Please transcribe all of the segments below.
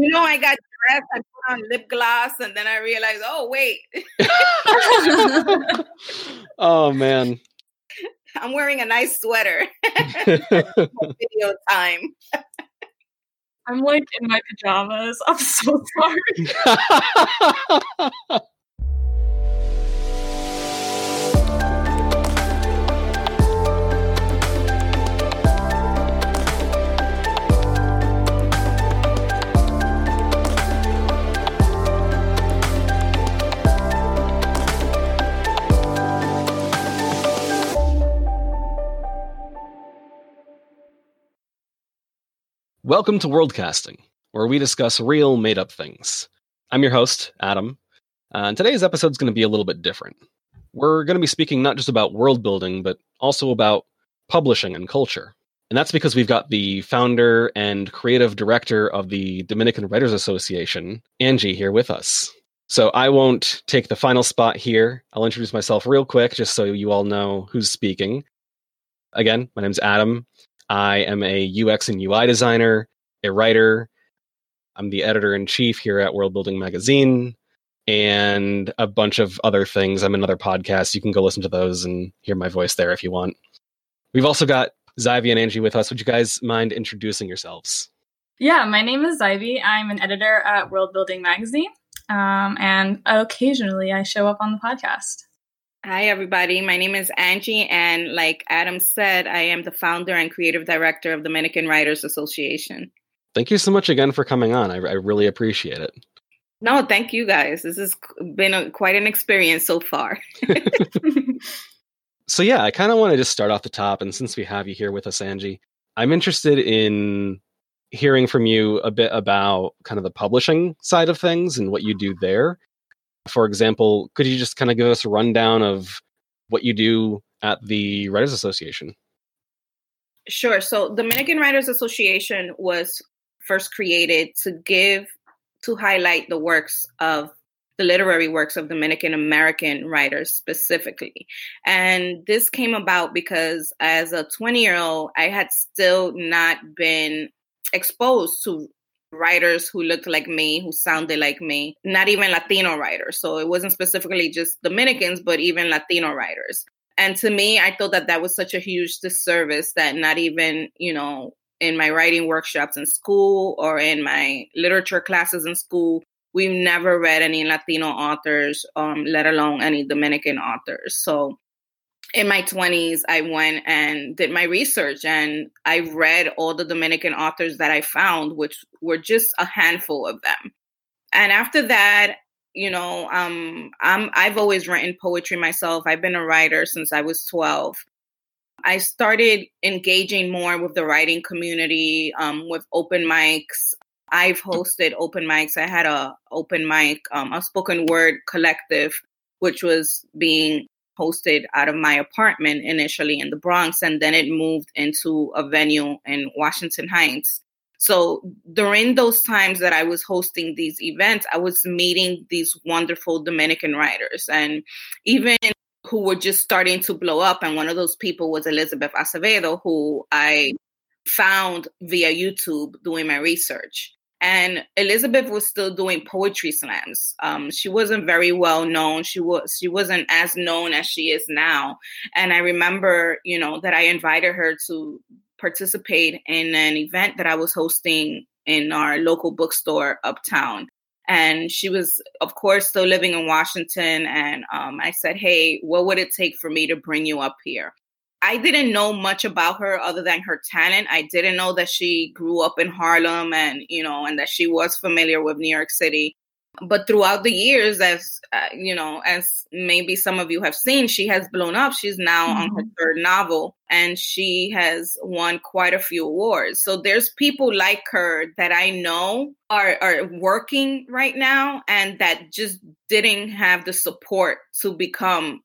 You know, I got dressed, I put on lip gloss, and then I realized, oh wait. oh man. I'm wearing a nice sweater. Video time. I'm like in my pajamas. I'm so sorry. Welcome to Worldcasting, where we discuss real made up things. I'm your host, Adam, uh, and today's episode is going to be a little bit different. We're going to be speaking not just about world building, but also about publishing and culture. And that's because we've got the founder and creative director of the Dominican Writers Association, Angy, here with us. So I won't take the final spot here. I'll introduce myself real quick just so you all know who's speaking. Again, my name's Adam. I am a UX and UI designer, a writer. I'm the editor in chief here at World Building Magazine, and a bunch of other things. I'm in other podcasts. You can go listen to those and hear my voice there if you want. We've also got Zaivy and Angy with us. Would you guys mind introducing yourselves? Yeah, my name is Zaivy. I'm an editor at World Building Magazine, um, and occasionally I show up on the podcast. Hi, everybody. My name is Angy, and like Adam said, I am the founder and creative director of the Dominican Writers Association. Thank you so much again for coming on. I, I really appreciate it. No, thank you guys. This has been a, quite an experience so far. so, yeah, I kind of want to just start off the top. And since we have you here with us, Angy, I'm interested in hearing from you a bit about kind of the publishing side of things and what you do there for example, could you just kind of give us a rundown of what you do at the Writers Association? Sure. So, Dominican Writers Association was first created to give, to highlight the works of the literary works of Dominican American writers specifically. And this came about because as a 20 year old, I had still not been exposed to writers who looked like me, who sounded like me, not even Latino writers. So it wasn't specifically just Dominicans, but even Latino writers. And to me, I thought that that was such a huge disservice that not even, you know, in my writing workshops in school or in my literature classes in school, we've never read any Latino authors, um, let alone any Dominican authors. So in my 20s, I went and did my research and I read all the Dominican authors that I found, which were just a handful of them. And after that, you know, um, I'm, I've always written poetry myself. I've been a writer since I was 12. I started engaging more with the writing community, um, with open mics. I've hosted open mics. I had a open mic, um, a spoken word collective, which was being hosted out of my apartment initially in the Bronx, and then it moved into a venue in Washington Heights. So during those times that I was hosting these events, I was meeting these wonderful Dominican writers and even who were just starting to blow up. And one of those people was Elizabeth Acevedo, who I found via YouTube doing my research and Elizabeth was still doing poetry slams. Um, she wasn't very well known. She was she wasn't as known as she is now. And I remember, you know, that I invited her to participate in an event that I was hosting in our local bookstore uptown. And she was, of course, still living in Washington. And um, I said, "Hey, what would it take for me to bring you up here?" I didn't know much about her other than her talent. I didn't know that she grew up in Harlem and, you know, and that she was familiar with New York City. But throughout the years, as uh, you know, as maybe some of you have seen, she has blown up. She's now mm-hmm. on her mm-hmm. third novel and she has won quite a few awards. So there's people like her that I know are, are working right now and that just didn't have the support to become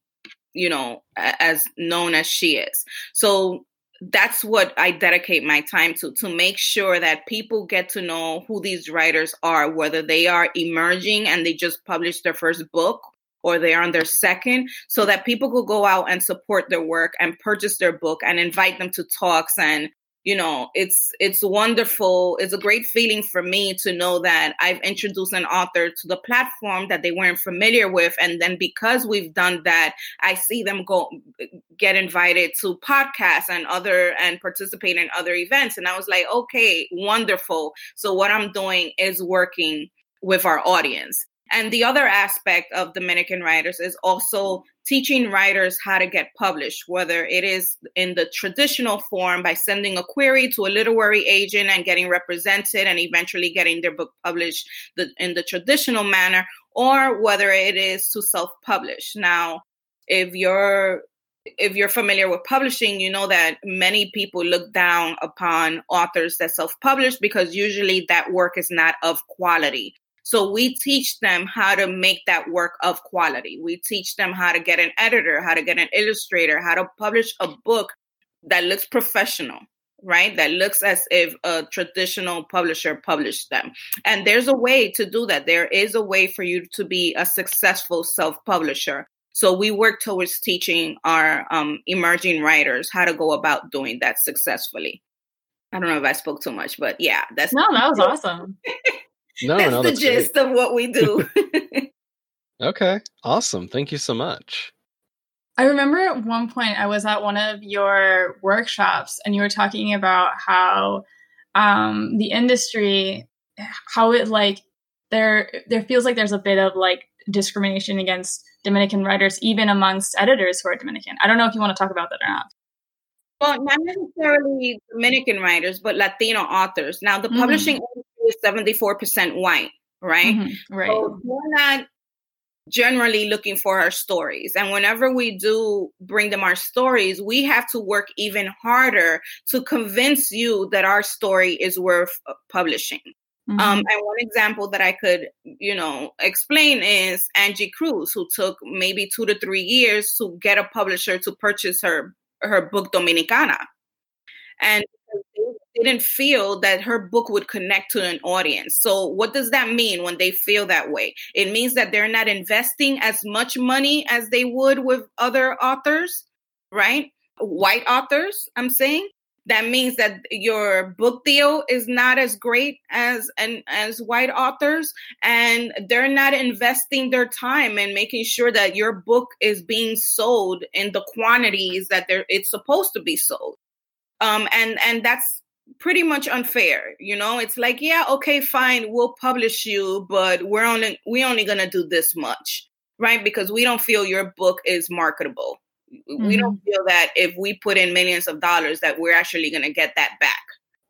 you know, as known as she is. So that's what I dedicate my time to to make sure that people get to know who these writers are, whether they are emerging and they just published their first book or they're on their second, so that people could go out and support their work and purchase their book and invite them to talks and you know it's it's wonderful. It's a great feeling for me to know that i've introduced an author to the platform that they weren't familiar with. And then because we've done that i see them go get invited to podcasts and other and participate in other events. And i was like okay wonderful. So what i'm doing is working with our audience and the other aspect of Dominican writers is also teaching writers how to get published, whether it is in the traditional form by sending a query to a literary agent and getting represented and eventually getting their book published in the traditional manner, or whether it is to self publish. Now, if you're if you're familiar with publishing, you know that many people look down upon authors that self publish because usually that work is not of quality. So we teach them how to make that work of quality. We teach them how to get an editor, how to get an illustrator, how to publish a book that looks professional, right? That looks as if a traditional publisher published them. And there's a way to do that. There is a way for you to be a successful self publisher. So we work towards teaching our um, emerging writers how to go about doing that successfully. I don't know if I spoke too much, but yeah, that's no, that was awesome. No, that's no, the that's gist great. of what we do. Okay, awesome. Thank you so much. I remember at one point I was at one of your workshops and you were talking about how um, the industry, how it like there there feels like there's a bit of like discrimination against Dominican writers, even amongst editors who are Dominican. I don't know if you want to talk about that or not. Well, not necessarily Dominican writers, but Latino authors. Now, the Mhm. publishing industry is 74% white, right? Mhm, Right. So we're not generally looking for our stories. And whenever we do bring them our stories, we have to work even harder to convince you that our story is worth uh, publishing. Mhm. Um, and one example that I could, you know, explain is Angie Cruz, who took maybe two to three years to get a publisher to purchase her her book Dominicana, and didn't feel that her book would connect to an audience. So, what does that mean when they feel that way? It means that they're not investing as much money as they would with other authors, right? White authors, I'm saying that means that your book deal is not as great as and as white authors and they're not investing their time and making sure that your book is being sold in the quantities that they're it's supposed to be sold um and and that's pretty much unfair you know? It's like yeah okay fine we'll publish you but we're only we're only gonna do this much right? Because we don't feel your book is marketable. We don't mm-hmm. feel that if we put in millions of dollars that we're actually going to get that back.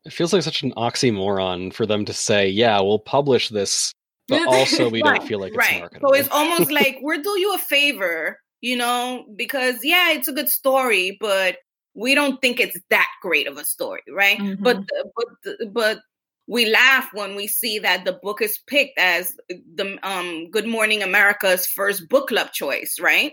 It feels like such an oxymoron for them to say, "Yeah, we'll publish this," but also we don't feel like it's right. Marketable. so it's almost like we're do you a favor you know? Because yeah it's a good story but we don't think it's that great of a story right Mhm. but but but we laugh when we see that the book is picked as the um good morning america's first book club choice right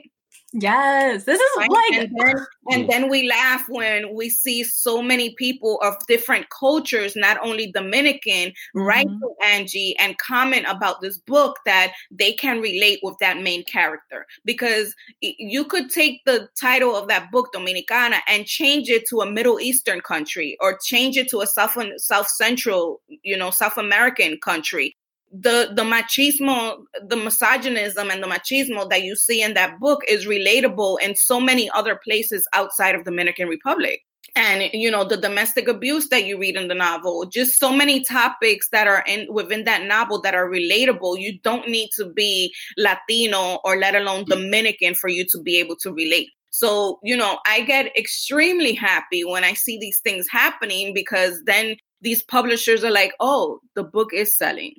yes, this is right? like and then, and then we laugh when we see so many people of different cultures, not only Dominican, write Mhm. to Angie and comment about this book that they can relate with that main character. Because you could take the title of that book, Dominicana, and change it to a Middle Eastern country or change it to a South South Central, you know, South American country the the machismo the misogynism and the machismo that you see in that book is relatable in so many other places outside of the dominican republic. And you know the domestic abuse that you read in the novel just so many topics that are in within that novel that are relatable. You don't need to be latino or let alone dominican for you to be able to relate. So you know i get extremely happy when i see these things happening because then these publishers are like oh the book is selling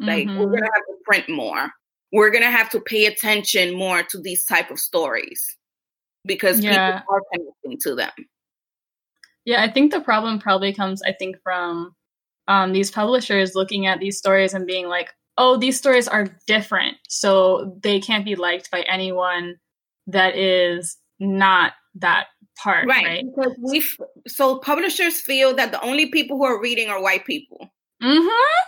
like Mhm. we're gonna have to print more. We're gonna have to pay attention more to these type of stories because Yeah. people are connecting to them. Yeah, I think the problem probably comes, I think, from um, these publishers looking at these stories and being like, oh, these stories are different. So they can't be liked by anyone that is not that part. Right. Right. Because we so publishers feel that the only people who are reading are white people. Mm-hmm.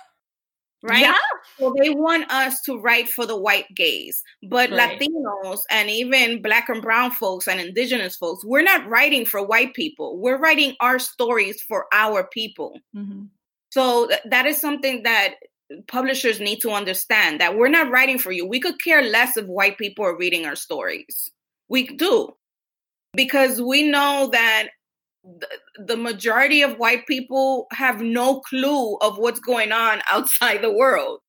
Right? Yeah. So they want us to write for the white gaze, but Right. Latinos and even black and brown folks and indigenous folks, we're not writing for white people. We're writing our stories for our people. Mhm. So th- that is something that publishers need to understand that we're not writing for you. We could care less if white people are reading our stories. We do. Because we know that the, majority of white people have no clue of what's going on outside the world,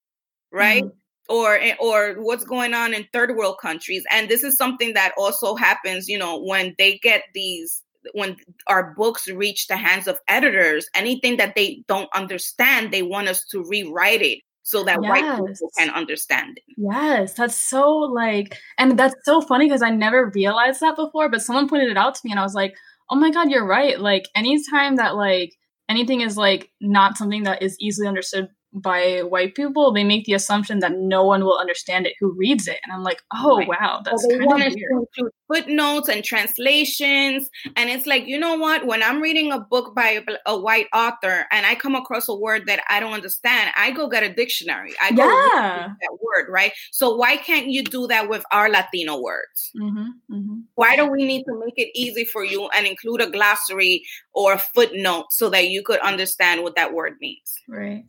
right? Mm-hmm. Or eh, or what's going on in third world countries. And this is something that also happens, you know, when they get these when our books reach the hands of editors, anything that they don't understand, they want us to rewrite it so that white people can understand it. Yes, that's so like, and that's so funny because I never realized that before, but someone pointed it out to me and I was like, oh my God, you're right. Like, anytime that like anything is like not something that is easily understood by white people, they make the assumption that no one will understand it who reads it. And I'm like, oh Right. wow, that's they kind of weird. footnotes and translations. And it's like, you know what? When I'm reading a book by a, a white author and I come across a word that I don't understand, I go get a dictionary. I go Yeah. that word, right? So why can't you do that with our Latino words? Mm-hmm, mm-hmm. Why do we need to make it easy for you and include a glossary or a footnote so that you could understand what that word means? Right.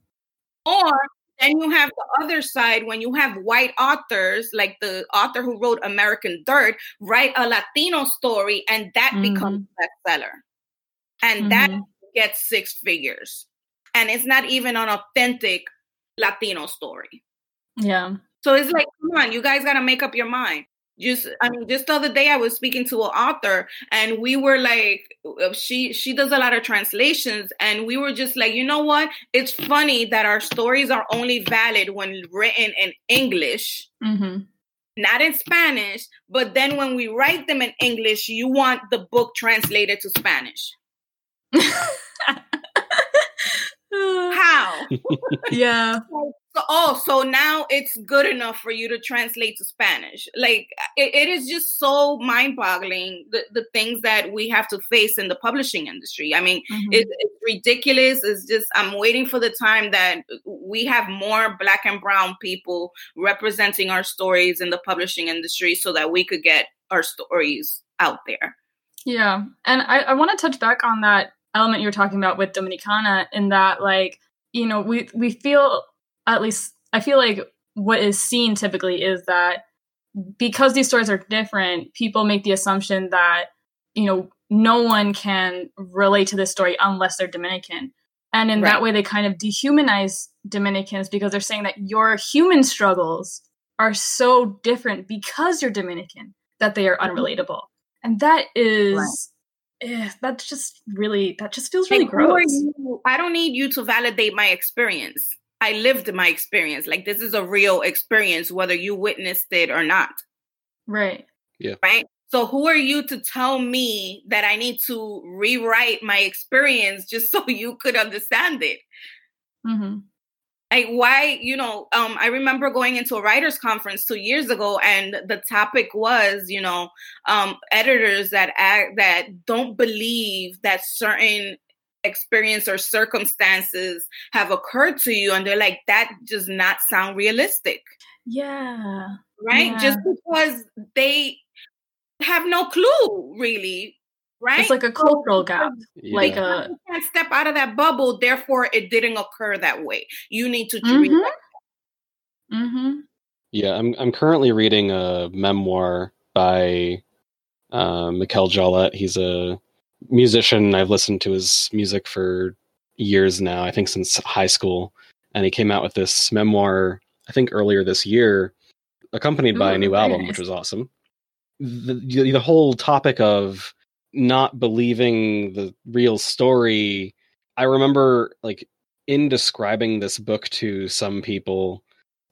Or then you have the other side when you have white authors, like the author who wrote American Dirt, write a Latino story and that becomes a bestseller. And that Mhm. gets six figures. And it's not even an authentic Latino story. Yeah. So it's like, come on, you guys got to make up your mind. Just, I mean, just the other day I was speaking to an author, and we were like, uh, she she does a lot of translations, and we were just like, you know what? It's funny that our stories are only valid when written in English, Mm-hmm. not in Spanish. But then when we write them in English, you want the book translated to Spanish. How? yeah. So, oh, so now it's good enough for you to translate to Spanish. Like it, it is just so mind-boggling the, the things that we have to face in the publishing industry. I mean, Mhm. it, it's ridiculous. It's just I'm waiting for the time that we have more black and brown people representing our stories in the publishing industry so that we could get our stories out there. Yeah. And I, I want to touch back on that element you were talking about with Dominicana in that like, you know, we we feel at least I feel like what is seen typically is that because these stories are different, people make the assumption that, you know, no one can relate to this story unless they're Dominican. And in Right. that way they kind of dehumanize Dominicans because they're saying that your human struggles are so different because you're Dominican that they are unrelatable. And that is eh, that's just really that just feels really Like, gross. I don't need you to validate my experience. I lived my experience. Like this is a real experience, whether you witnessed it or not. Right. Yeah. Right. So who are you to tell me that I need to rewrite my experience just so you could understand it? hmm Like why, you know, um, I remember going into a writers conference two years ago, and the topic was, you know, um, editors that act that don't believe that certain experience or circumstances have occurred to you, and they're like, that does not sound realistic, Yeah. right? Yeah. Just because they have no clue, really, right? It's like a So- cultural gap. Yeah. Like because a you can't step out of that bubble, therefore it didn't occur that way. You need to Mhm. rewrite hmm Yeah, I'm I'm currently reading a memoir by uh, Mikel Jollett. He's a musician. I've listened to his music for years now. I think since high school, and he came out with this memoir. I think earlier this year, accompanied by a oh, new album, nice. which was awesome. The, the the whole topic of not believing the real story. I remember like in describing this book to some people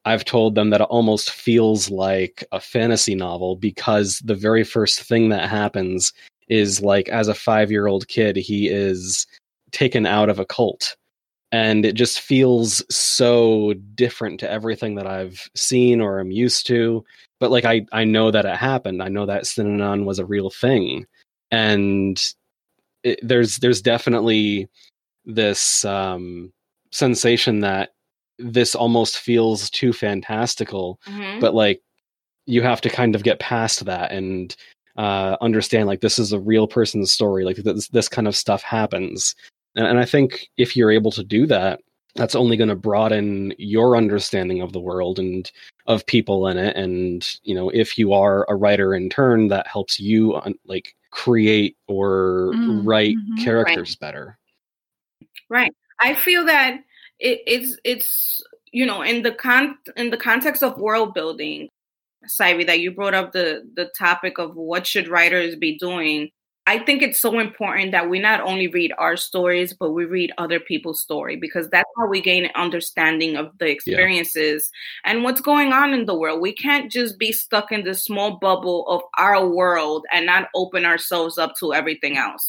I've told them that it almost feels like a fantasy novel because the very first thing that happens is like as a five year old kid, he is taken out of a cult. And it just feels so different to everything that I've seen or am used to. But like I, I know that it happened. I know that Synanon was a real thing. And it, there's there's definitely this um, sensation that this almost feels too fantastical Mhm. but like you have to kind of get past that and uh, understand like this is a real person's story like this, this kind of stuff happens and, and i think if you're able to do that that's only going to broaden your understanding of the world and of people in it and you know if you are a writer in turn that helps you un- like create or Mm, write mhm. characters better Right. I feel that it, it's it's you know in the con in the context of world building, Zaivy, that you brought up the the topic of what should writers be doing. I think it's so important that we not only read our stories, but we read other people's story because that's how we gain an understanding of the experiences and what's going on in the world. We can't just be stuck in this small bubble of our world and not open ourselves up to everything else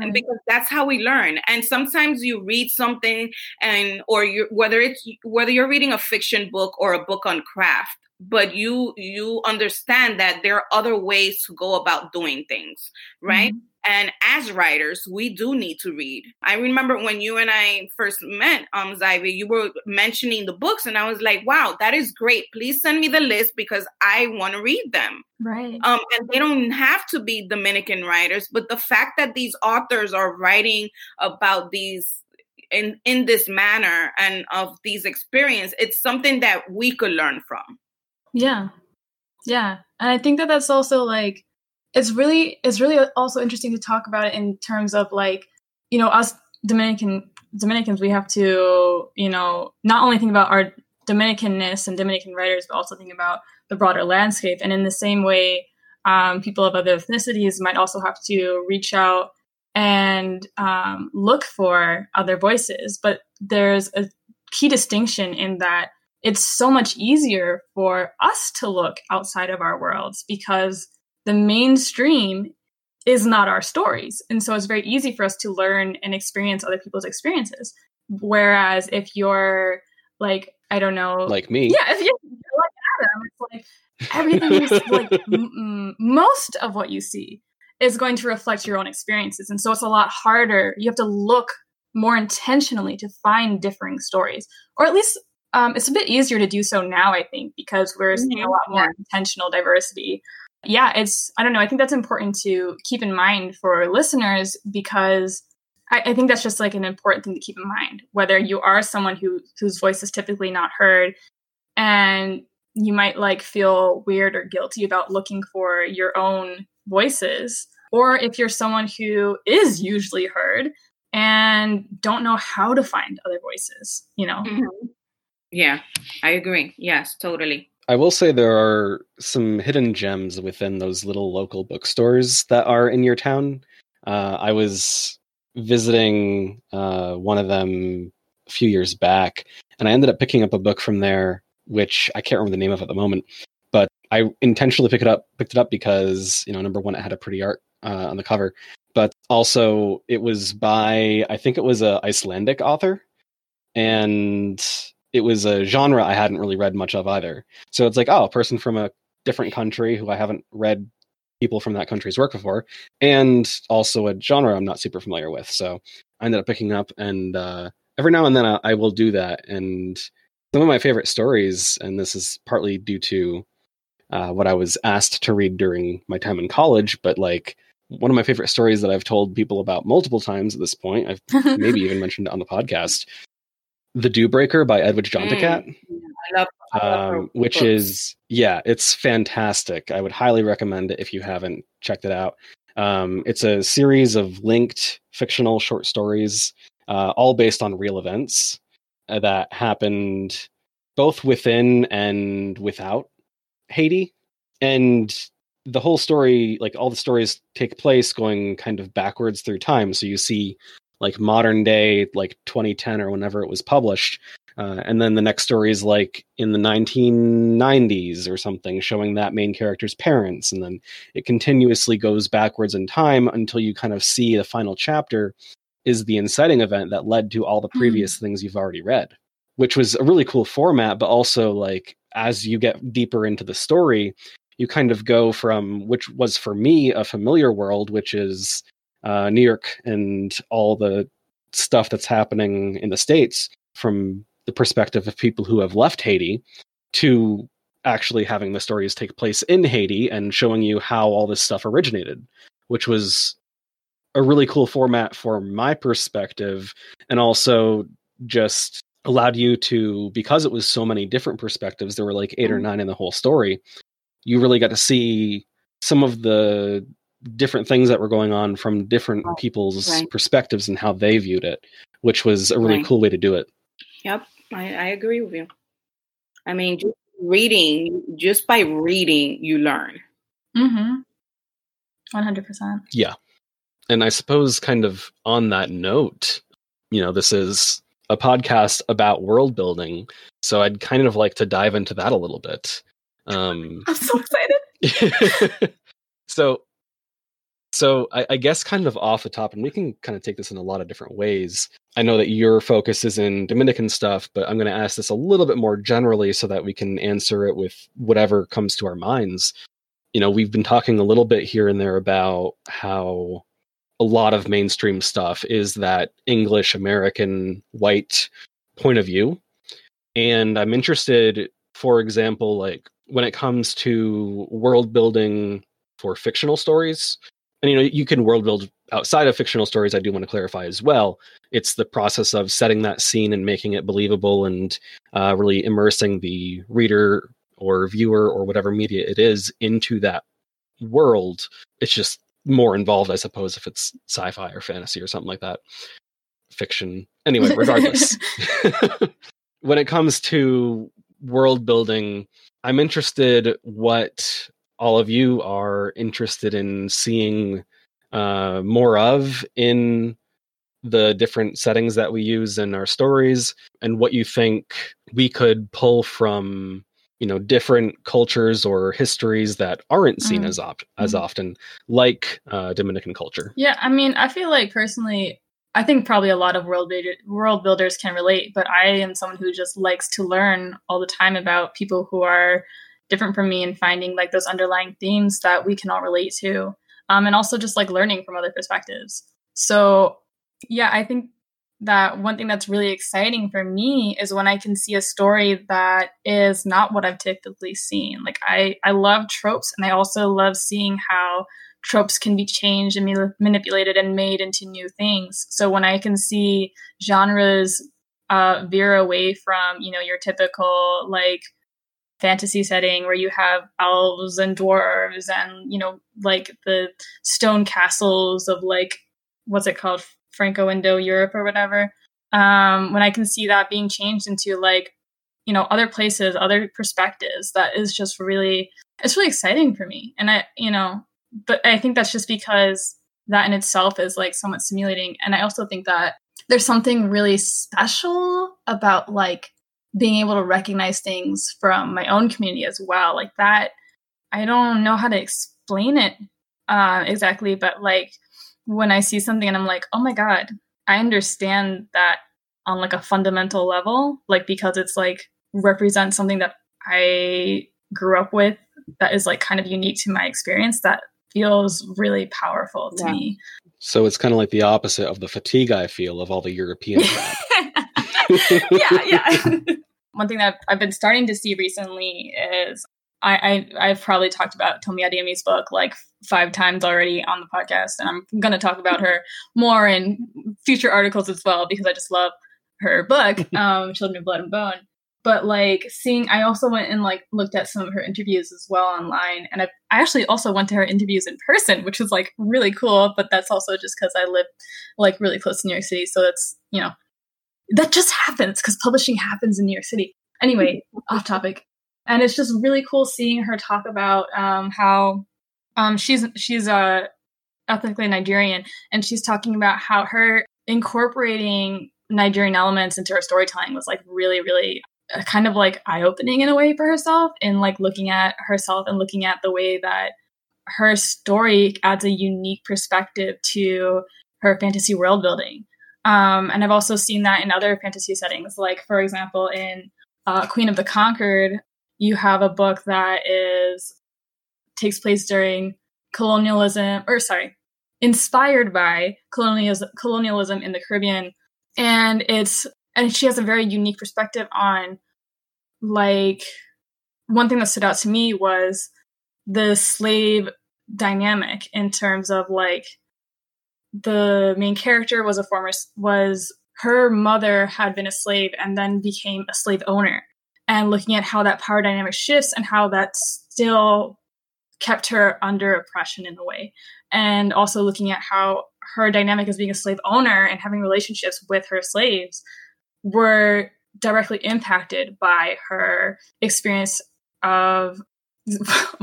and because that's how we learn. And sometimes you read something and or you whether it's whether you're reading a fiction book or a book on craft but you you understand that there are other ways to go about doing things right? Mhm. And as writers we do need to read i remember when you and i first met um Zaivy, you were mentioning the books and i was like wow that is great please send me the list because i want to read them Right. um, and they don't have to be Dominican writers, but the fact that these authors are writing about these in in this manner and of these experience, it's something that we could learn from. Yeah. Yeah. And I think that that's also like it's really it's really also interesting to talk about it in terms of like, you know, us Dominican Dominicans we have to, you know, not only think about our Dominicanness and Dominican writers, but also think about the broader landscape. And in the same way, um, people of other ethnicities might also have to reach out and um, look for other voices. But there's a key distinction in that it's so much easier for us to look outside of our worlds because the mainstream is not our stories. And so it's very easy for us to learn and experience other people's experiences. Whereas if you're like, I don't know, like me yeah, if you're, you're like Adam, it's like everything is like m- m- most of what you see is going to reflect your own experiences, and so it's a lot harder. You have to look more intentionally to find differing stories, or at least um, it's a bit easier to do so now. I think because we're seeing a Mhm, lot more intentional diversity. Yeah, it's I don't know. I think that's important to keep in mind for listeners because I, I think that's just like an important thing to keep in mind. Whether you are someone who whose voice is typically not heard, and you might like feel weird or guilty about looking for your own voices, or if you're someone who is usually heard and don't know how to find other voices, you know. Mm-hmm. Yeah, I agree. Yes, totally. I will say there are some hidden gems within those little local bookstores that are in your town. Uh, I was visiting uh, one of them a few years back, and I ended up picking up a book from there, which I can't remember the name of at the moment. But I intentionally picked it up, picked it up because you know, number one, it had a pretty art uh, on the cover, but also it was by I think it was a Icelandic author, and it was a genre I hadn't really read much of either. So it's like, oh, a person from a different country who I haven't read people from that country's work before, and also a genre I'm not super familiar with. So I ended up picking up, and uh, every now and then I, I will do that. And some of my favorite stories, and this is partly due to uh, what I was asked to read during my time in college, but like one of my favorite stories that I've told people about multiple times at this point, I've maybe even mentioned it on the podcast. The Dew Breaker by Edwidge Danticat I love, I love her um, which books. is yeah it's fantastic. I would highly recommend it if you haven't checked it out. Um, it's a series of linked fictional short stories uh, all based on real events uh, that happened both within and without haiti. And the whole story like all the stories take place going kind of backwards through time. So you see like modern day like 2010 or whenever it was published uh, and then the next story is like in the 1990s or something, showing that main character's parents. And then it continuously goes backwards in time until you kind of see the final chapter is the inciting event that led to all the previous things you've already read, which was a really cool format. But also, like, as you get deeper into the story, you kind of go from which was for me a familiar world, which is uh, New York and all the stuff that's happening in the States from the perspective of people who have left Haiti to actually having the stories take place in Haiti and showing you how all this stuff originated, which was a really cool format for my perspective and also just allowed you to because it was so many different perspectives there were like 8 or mm-hmm. 9 in the whole story you really got to see some of the different things that were going on from different people's right. perspectives and how they viewed it which was a really right. cool way to do it yep I, I agree with you i mean just reading just by reading you learn mm-hmm 100% yeah and I suppose, kind of on that note, you know, this is a podcast about world building. So I'd kind of like to dive into that a little bit. Um, I'm so excited. so, so I, I, guess kind of off the top, and we can kind of take this in a lot of different ways. I know that your focus is in Dominican stuff, but I'm going to ask this a little bit more generally so that we can answer it with whatever comes to our minds. You know, we've been talking a little bit here and there about how a lot of mainstream stuff is that English American white point of view. And I'm interested, for example, like when it comes to world building for fictional stories. And you know, you can world build outside of fictional stories, I do want to clarify as well. It's the process of setting that scene and making it believable and uh, really immersing the reader or viewer or whatever media it is into that world. It's just more involved, I suppose, if it's sci-fi or fantasy or something like that. Fiction. Anyway, regardless. when it comes to world building, I'm interested what all of you are interested in seeing uh, more of in the different settings that we use in our stories and what you think we could pull from you know different cultures or histories that aren't seen mm. as op- as mm. often like uh, dominican culture yeah i mean i feel like personally i think probably a lot of world builder, world builders can relate but i am someone who just likes to learn all the time about people who are different from me and finding like those underlying themes that we can all relate to um, and also just like learning from other perspectives so yeah i think that one thing that's really exciting for me is when I can see a story that is not what I've typically seen. Like I, I love tropes, and I also love seeing how tropes can be changed and manipulated and made into new things. So when I can see genres uh, veer away from, you know, your typical like fantasy setting where you have elves and dwarves and you know like the stone castles of like what's it called Franco-Indo Europe or whatever. Um, when I can see that being changed into like, you know, other places, other perspectives, that is just really, it's really exciting for me. And I, you know, but I think that's just because that in itself is like somewhat stimulating. And I also think that there's something really special about like being able to recognize things from my own community as well. Like that, I don't know how to explain it uh, exactly, but like when I see something and I'm like, oh my God, I understand that on like a fundamental level, like because it's like represents something that I grew up with that is like kind of unique to my experience that feels really powerful to yeah. me. So it's kind of like the opposite of the fatigue I feel of all the European yeah, yeah. One thing that I've been starting to see recently is I, I have probably talked about Tomi Adeyemi's book like five times already on the podcast, and I'm going to talk about her more in future articles as well because I just love her book, um, Children of Blood and Bone. But like seeing, I also went and like looked at some of her interviews as well online, and I, I actually also went to her interviews in person, which was like really cool. But that's also just because I live like really close to New York City, so that's you know that just happens because publishing happens in New York City. Anyway, off topic and it's just really cool seeing her talk about um, how um, she's she's a uh, ethnically Nigerian, and she's talking about how her incorporating Nigerian elements into her storytelling was like really, really uh, kind of like eye opening in a way for herself, and like looking at herself and looking at the way that her story adds a unique perspective to her fantasy world building. Um, and I've also seen that in other fantasy settings, like for example in uh, Queen of the Conquered, you have a book that is takes place during colonialism or sorry inspired by colonialism colonialism in the caribbean. And it's and she has a very unique perspective on like one thing that stood out to me was the slave dynamic in terms of like the main character was a former was her mother had been a slave and then became a slave owner. And looking at how that power dynamic shifts and how that still kept her under oppression in a way. And also looking at how her dynamic as being a slave owner and having relationships with her slaves were directly impacted by her experience of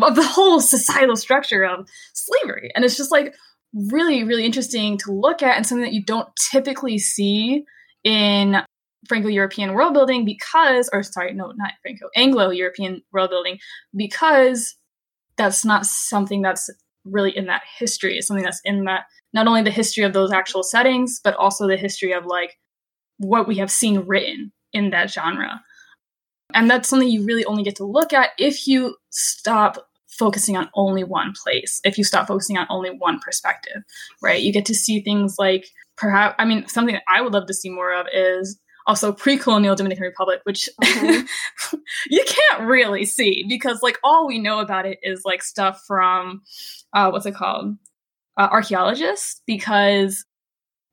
of the whole societal structure of slavery. And it's just like really really interesting to look at and something that you don't typically see in franco-european world building because or sorry no not franco anglo-european world building because that's not something that's really in that history. It's something that's in that not only the history of those actual settings but also the history of like what we have seen written in that genre. And that's something you really only get to look at if you stop focusing on only one place, if you stop focusing on only one perspective, right? You get to see things like perhaps, I mean, something that I would love to see more of is also pre-colonial Dominican Republic, which mm-hmm. you can't really see because like all we know about it is like stuff from uh, what's it called uh, archaeologists because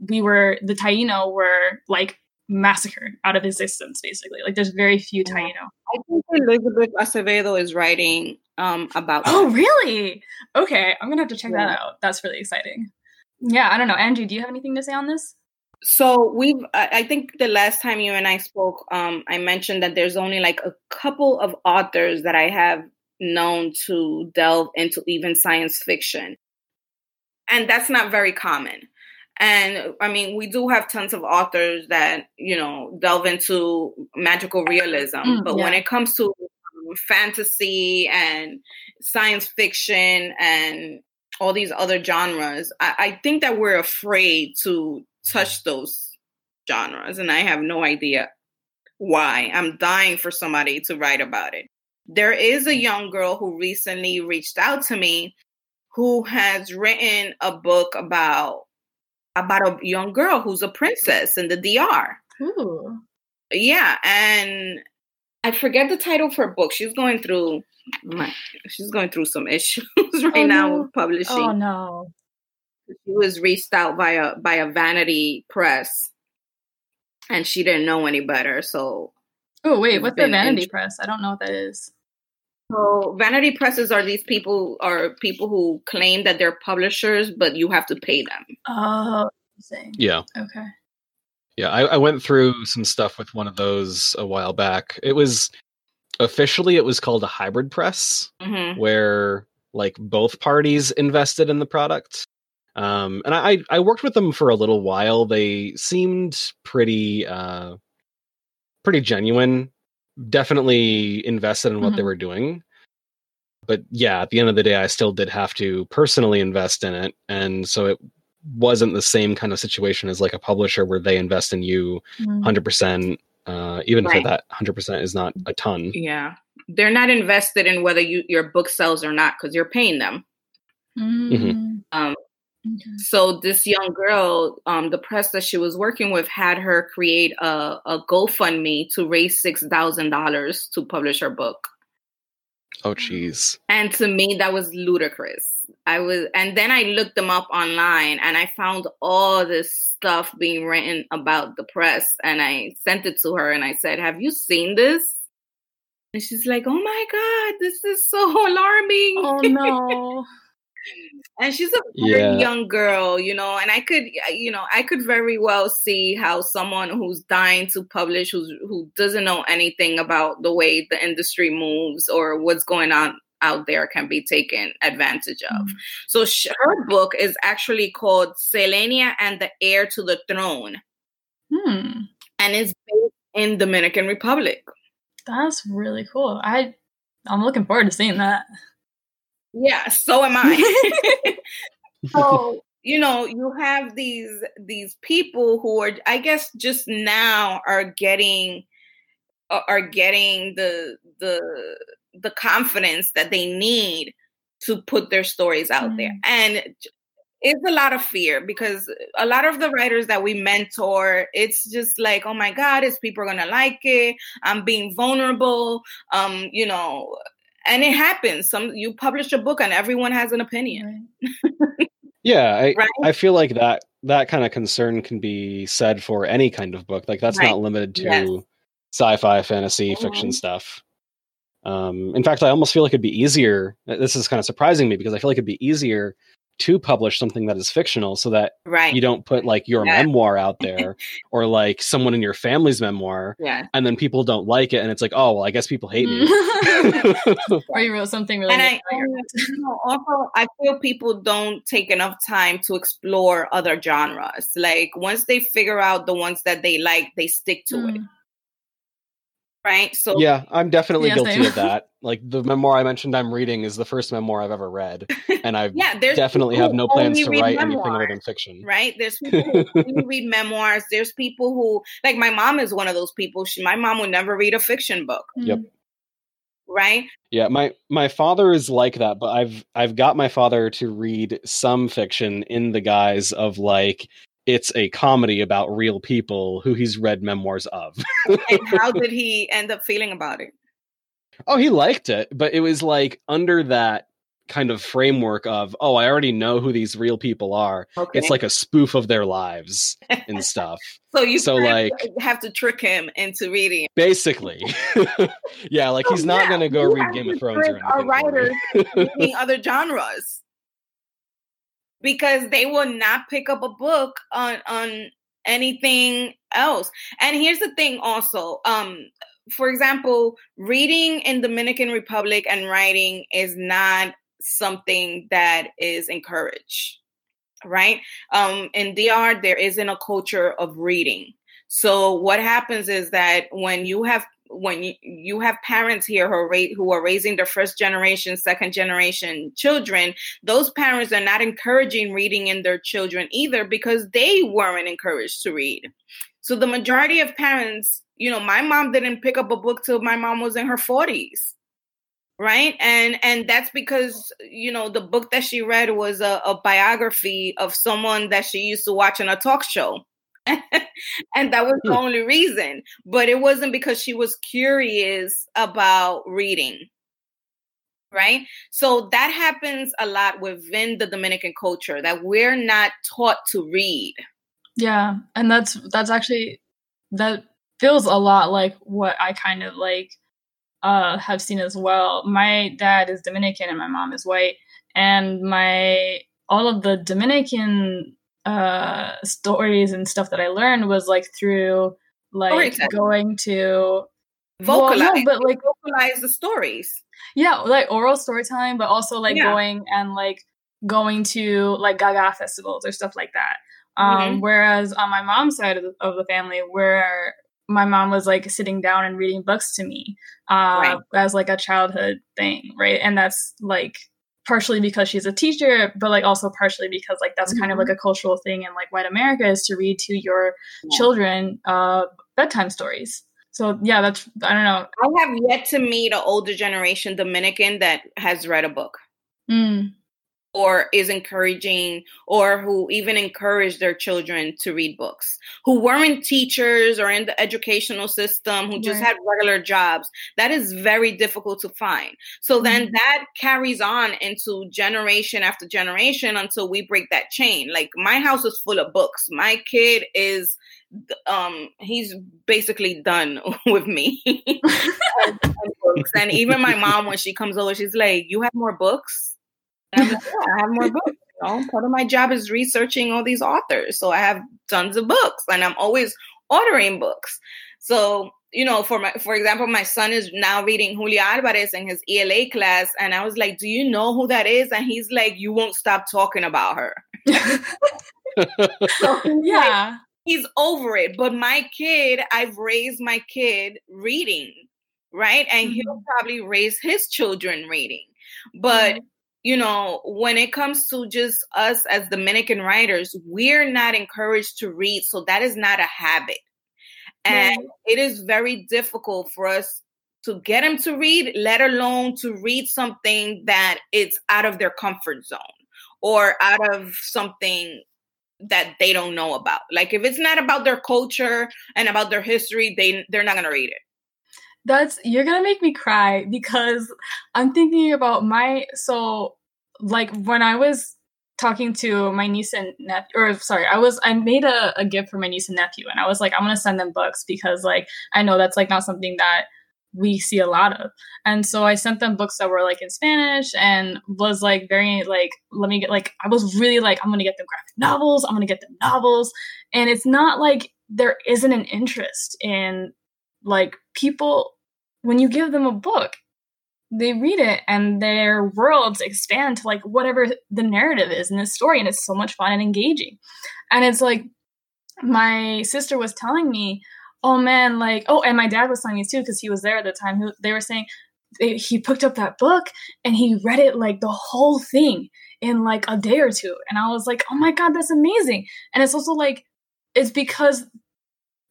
we were the Taino were like massacred out of existence basically. Like there's very few taino i think elizabeth acevedo is writing um about oh that. really? Okay i'm gonna have to check yeah. that out. That's really exciting. Yeah i don't know. Angy do you have anything to say on this? So we've i think the last time you and i spoke um i mentioned that there's only like a couple of authors that i have known to delve into even science fiction. And that's not very common and I mean, we do have tons of authors that, you know, delve into magical realism. Mm, but yeah. when it comes to um, fantasy and science fiction and all these other genres, I, I think that we're afraid to touch those genres. And I have no idea why. I'm dying for somebody to write about it. There is a young girl who recently reached out to me who has written a book about about a young girl who's a princess in the DR. Ooh. Yeah, and I forget the title of her book. She's going through my, she's going through some issues right oh, now no. with publishing. Oh no. She was reached out by a by a vanity press and she didn't know any better. So Oh wait, what's the vanity int- press? I don't know what that is. So vanity presses are these people are people who claim that they're publishers, but you have to pay them. Oh, yeah. Okay. Yeah, I, I went through some stuff with one of those a while back. It was officially it was called a hybrid press, mm-hmm. where like both parties invested in the product. Um, and I I worked with them for a little while. They seemed pretty uh, pretty genuine definitely invested in what mm-hmm. they were doing. But yeah, at the end of the day, I still did have to personally invest in it. And so it wasn't the same kind of situation as like a publisher where they invest in you mm-hmm. 100%, uh, even right. if that 100% is not a ton. Yeah. They're not invested in whether you, your book sells or not because you're paying them. Mm-hmm. Um, Okay. So this young girl, um, the press that she was working with had her create a, a GoFundMe to raise six thousand dollars to publish her book. Oh, jeez. And to me, that was ludicrous. I was, and then I looked them up online, and I found all this stuff being written about the press, and I sent it to her, and I said, "Have you seen this?" And she's like, "Oh my god, this is so alarming!" Oh no. and she's a yeah. young girl you know and i could you know i could very well see how someone who's dying to publish who's who doesn't know anything about the way the industry moves or what's going on out there can be taken advantage of mm-hmm. so sh- her book is actually called selenia and the heir to the throne hmm. and it's based in dominican republic that's really cool i i'm looking forward to seeing that yeah, so am I. so, you know, you have these these people who are I guess just now are getting are getting the the the confidence that they need to put their stories out mm. there. And it's a lot of fear because a lot of the writers that we mentor, it's just like, oh my God, is people gonna like it? I'm being vulnerable. Um, you know, and it happens. Some you publish a book and everyone has an opinion. Right. yeah, I right? I feel like that that kind of concern can be said for any kind of book. Like that's right. not limited to yes. sci-fi, fantasy, mm-hmm. fiction stuff. Um, in fact, I almost feel like it'd be easier. This is kind of surprising me because I feel like it'd be easier to publish something that is fictional so that right. you don't put like your yeah. memoir out there or like someone in your family's memoir yeah. and then people don't like it and it's like oh well i guess people hate me or you wrote something really and I, also i feel people don't take enough time to explore other genres like once they figure out the ones that they like they stick to mm. it right? So yeah, I'm definitely yeah, guilty same. of that. Like the memoir I mentioned I'm reading is the first memoir I've ever read, and I yeah, definitely have no plans to write memoirs, anything other than fiction. Right? There's people who read memoirs. There's people who like my mom is one of those people. She, my mom would never read a fiction book. Yep. Mm. Right. Yeah, my my father is like that, but I've I've got my father to read some fiction in the guise of like it's a comedy about real people who he's read memoirs of. and how did he end up feeling about it? Oh, he liked it, but it was like under that kind of framework of, oh, I already know who these real people are. Okay. It's like a spoof of their lives and stuff. so you so like have to trick him into reading. Basically, yeah, like he's not yeah, going to go read Game of Thrones or anything. Our writers reading other genres because they will not pick up a book on on anything else. And here's the thing also, um for example, reading in Dominican Republic and writing is not something that is encouraged, right? Um in DR there isn't a culture of reading. So what happens is that when you have when you, you have parents here who are, ra- who are raising their first generation, second generation children, those parents are not encouraging reading in their children either because they weren't encouraged to read. So the majority of parents, you know, my mom didn't pick up a book till my mom was in her 40s. Right. And and that's because, you know, the book that she read was a, a biography of someone that she used to watch on a talk show and that was the hmm. only reason. But it wasn't because she was curious about reading. Right? So that happens a lot within the Dominican culture that we're not taught to read. Yeah, and that's that's actually that feels a lot like what I kind of like uh have seen as well. My dad is Dominican and my mom is white and my all of the Dominican uh, stories and stuff that I learned was like through like going to vocalize, well, no, but like vocalize the stories. Yeah, like oral storytelling, but also like yeah. going and like going to like Gaga festivals or stuff like that. Um, mm-hmm. Whereas on my mom's side of the, of the, family, where my mom was like sitting down and reading books to me uh, right. as like a childhood thing, right? And that's like partially because she's a teacher, but like also partially because like that's mm-hmm. kind of like mm-hmm. a cultural thing in like white America is to read to your yeah. children uh, bedtime stories. So yeah, that's I don't know. I have yet to meet an older generation Dominican that has read a book. Mm or is encouraging or who even encourage their children to read books who weren't teachers or in the educational system who just right. had regular jobs that is very difficult to find. So then mm-hmm. that carries on into generation after generation until we break that chain. Like my house is full of books. My kid is um he's basically done with me. And even my mom when she comes over she's like you have more books like, yeah, I have more books. You know? Part of my job is researching all these authors. So I have tons of books and I'm always ordering books. So, you know, for my for example, my son is now reading Julia Alvarez in his ELA class. And I was like, Do you know who that is? And he's like, You won't stop talking about her. so yeah. Like, he's over it. But my kid, I've raised my kid reading, right? And mm-hmm. he'll probably raise his children reading. But mm-hmm you know, when it comes to just us as Dominican writers, we're not encouraged to read. So that is not a habit. And it is very difficult for us to get them to read, let alone to read something that it's out of their comfort zone or out of something that they don't know about. Like if it's not about their culture and about their history, they they're not gonna read it. That's you're gonna make me cry because I'm thinking about my so like when I was talking to my niece and nephew or sorry i was i made a, a gift for my niece and nephew and i was like i'm gonna send them books because like i know that's like not something that we see a lot of. And so i sent them books that were like in spanish and was like very like let me get like i was really like i'm gonna get them graphic novels i'm gonna get them novels. And it's not like there isn't an interest in like people when you give them a book they read it and their worlds expand to like whatever the narrative is in this story and it's so much fun and engaging. And it's like my sister was telling me oh man like oh and my dad was telling me too because he was there at the time they were saying they, he picked up that book and he read it like the whole thing in like a day or two. And i was like oh my god that's amazing. And it's also like it's because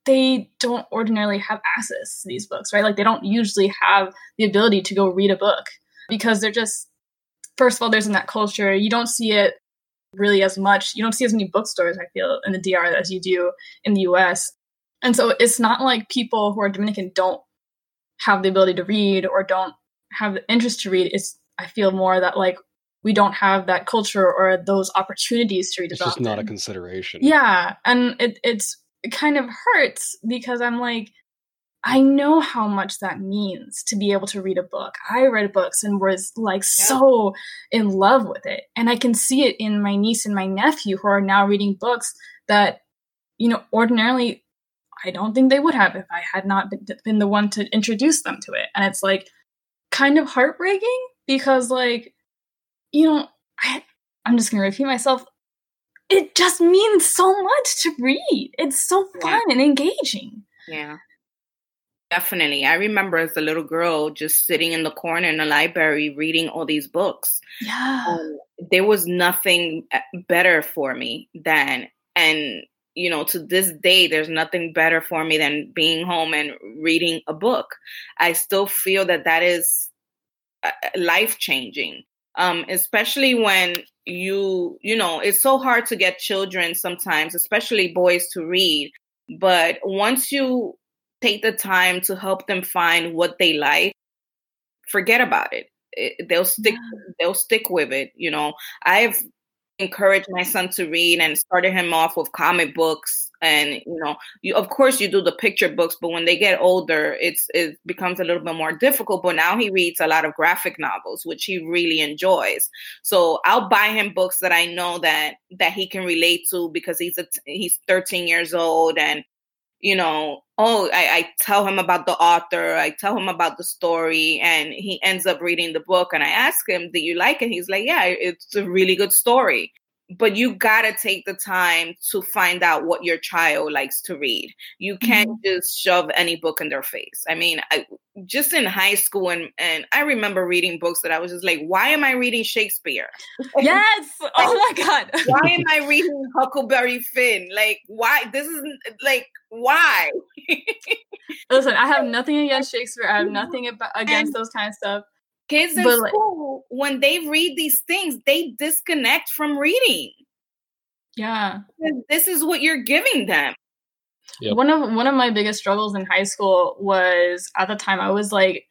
they don't ordinarily have access to these books, right? Like they don't usually have the ability to go read a book because they're just first of all, there's in that culture. You don't see it really as much. You don't see as many bookstores, I feel, in the DR as you do in the US. And so it's not like people who are Dominican don't have the ability to read or don't have the interest to read. It's I feel more that like we don't have that culture or those opportunities to read. It's just not a consideration. Yeah, and it, it's it kind of hurts because I'm like, I know how much that means to be able to read a book. I read books and was like yeah. so in love with it. And I can see it in my niece and my nephew who are now reading books that, you know, ordinarily I don't think they would have if I had not been, been the one to introduce them to it. And it's like kind of heartbreaking because, like, you know, I, I'm just going to repeat myself it just means so much to read. It's so fun yeah. and engaging. Yeah. Definitely. I remember as a little girl just sitting in the corner in the library reading all these books. Yeah. Um, there was nothing uh, better for me than, and you know, to this day, there's nothing better for me than being home and reading a book. I still feel that that is uh, life changing, um, especially when you you know it's so hard to get children sometimes especially boys to read. But once you take the time to help them find what they like forget about it, it they'll stick yeah. they'll stick with it you know. I've encouraged my son to read and started him off with comic books and you know you of course you do the picture books but when they get older it's it becomes a little bit more difficult but now he reads a lot of graphic novels which he really enjoys. So i'll buy him books that i know that that he can relate to because he's a he's 13 years old and you know oh I, I tell him about the author i tell him about the story and he ends up reading the book and i ask him do you like it? He's like yeah it's a really good story but you gotta take the time to find out what your child likes to read. You can't mm-hmm. just shove any book in their face. I mean, I, just in high school, and and I remember reading books that I was just like, why am I reading Shakespeare? Yes. oh my god. why am I reading Huckleberry Finn? Like, why? This is like, why? Listen, I have nothing against Shakespeare. I have nothing about, against and, those kind of stuff Kids in but school, like, when they read these things, they disconnect from reading. Yeah. This is what you're giving them. Yep. One of one of my biggest struggles in high school was at the time I was like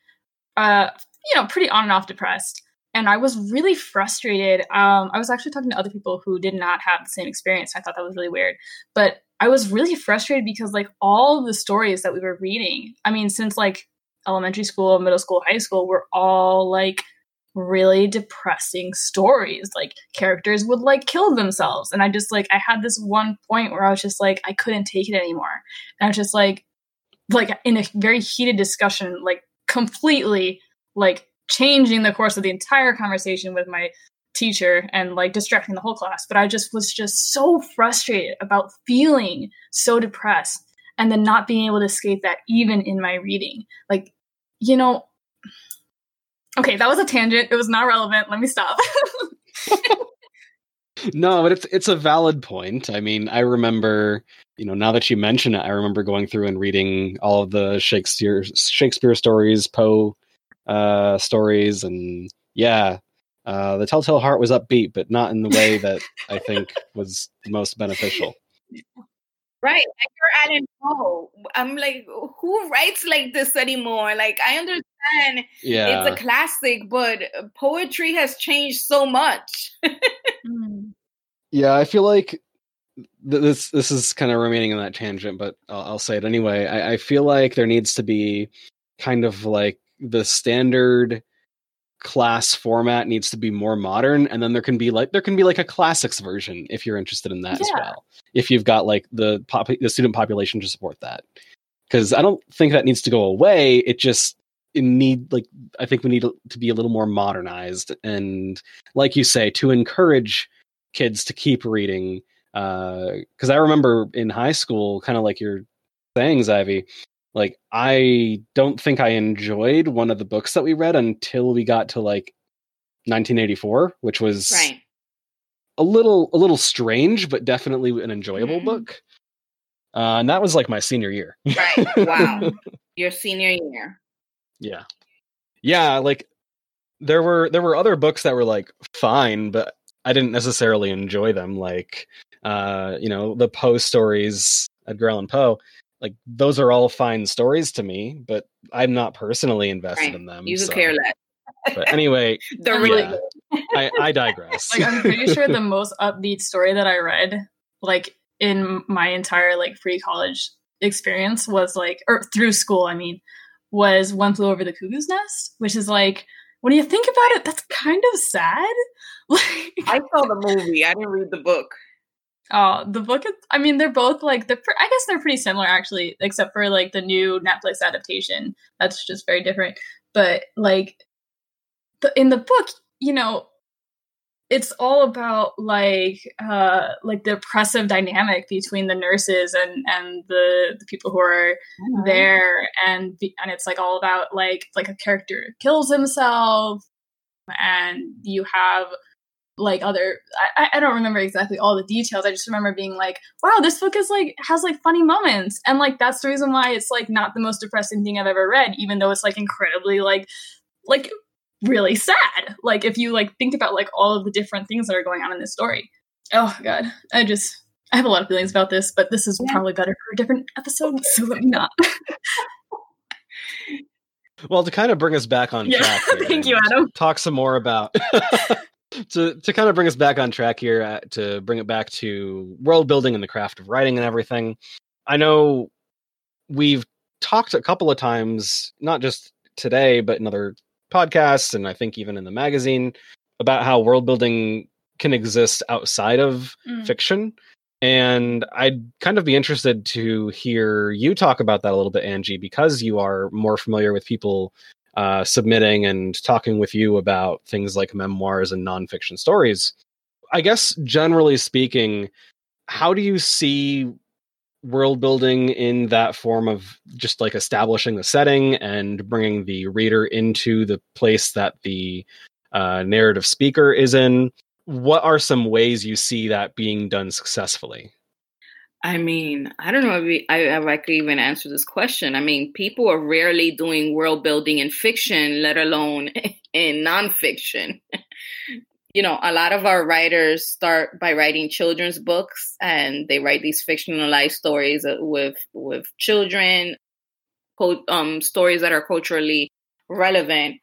uh you know pretty on and off depressed and I was really frustrated. Um, I was actually talking to other people who did not have the same experience. I thought that was really weird, but I was really frustrated because like all the stories that we were reading. I mean, since like elementary school, middle school, high school were all like really depressing stories. Like characters would like kill themselves. And I just like I had this one point where I was just like I couldn't take it anymore. And I was just like like in a very heated discussion, like completely like changing the course of the entire conversation with my teacher and like distracting the whole class. But I just was just so frustrated about feeling so depressed and then not being able to escape that even in my reading. Like you know, okay, that was a tangent. It was not relevant. Let me stop. no, but it's it's a valid point. I mean, I remember, you know, now that you mention it, I remember going through and reading all of the Shakespeare Shakespeare stories, Poe uh, stories, and yeah, Uh, the Telltale Heart was upbeat, but not in the way that I think was most beneficial. Right, Edgar Allan Poe. I'm like, who writes like this anymore? Like, I understand Yeah, it's a classic, but poetry has changed so much. Mm. yeah. I feel like th- this this is kind of remaining in that tangent, but I'll, I'll say it anyway. I, I feel like there needs to be kind of like the standard class format needs to be more modern and then there can be like there can be like a classics version if you're interested in that as well if you've got like the pop the student population to support that. Because i don't think that needs to go away it just it need like i think we need to be a little more modernized and like you say to encourage kids to keep reading uh because i remember in high school kind of like you're saying Zaivy like i don't think i enjoyed one of the books that we read until we got to like 1984 which was right. a little a little strange but definitely an enjoyable Mhm. book uh, and that was like my senior year Right. Wow. Your senior year. yeah yeah like there were there were other books that were like fine but i didn't necessarily enjoy them like uh you know the poe stories edgar allan poe like those are all fine stories to me but i'm not personally invested Right. in them You could so- care less. but anyway They're I'm really yeah. good. I, I digress like I'm pretty sure the most upbeat story that I read, like in my entire like free college experience, was like or through school. I mean, was One Flew Over the Cuckoo's Nest, which is like when you think about it, that's kind of sad. Like, I saw the movie. I didn't read the book. Oh, the book. Is, I mean, they're both like they're. I guess they're pretty similar actually, except for like the new Netflix adaptation. That's just very different. But like, the in the book, you know, it's all about like uh like the oppressive dynamic between the nurses and and the the people who are there and be, and it's like all about like like a character kills himself and you have like other I, I don't remember exactly all the details. I just remember being like wow this book is like has like funny moments. And like that's the reason why it's like not the most depressing thing i've ever read even though it's like incredibly like like really sad. Like if you like think about like all of the different things that are going on in this story. Oh god. I just i have a lot of feelings about this but this is Yeah. probably better for a different episode so let me not? Well to kind of bring us back on Yeah, track here thank you, Adam. talk some more about to to kind of bring us back on track here uh, to bring it back to world building and the craft of writing and everything i know we've talked a couple of times not just today but in other podcasts and i think even in the magazine about how world building can exist outside of Mm. fiction and i'd kind of be interested to hear you talk about that a little bit Angy because you are more familiar with people uh, submitting and talking with you about things like memoirs and nonfiction stories. I guess generally speaking, how do you see world building in that form of just like establishing the setting and bringing the reader into the place that the uh, narrative speaker is in? What are some ways you see that being done successfully? I mean, I don't know if, we, I, if I could even answer this question. I mean, people are rarely doing world building in fiction, let alone in nonfiction. you know, a lot of our writers start by writing children's books, and they write these fictionalized stories with with children, um, stories that are culturally relevant,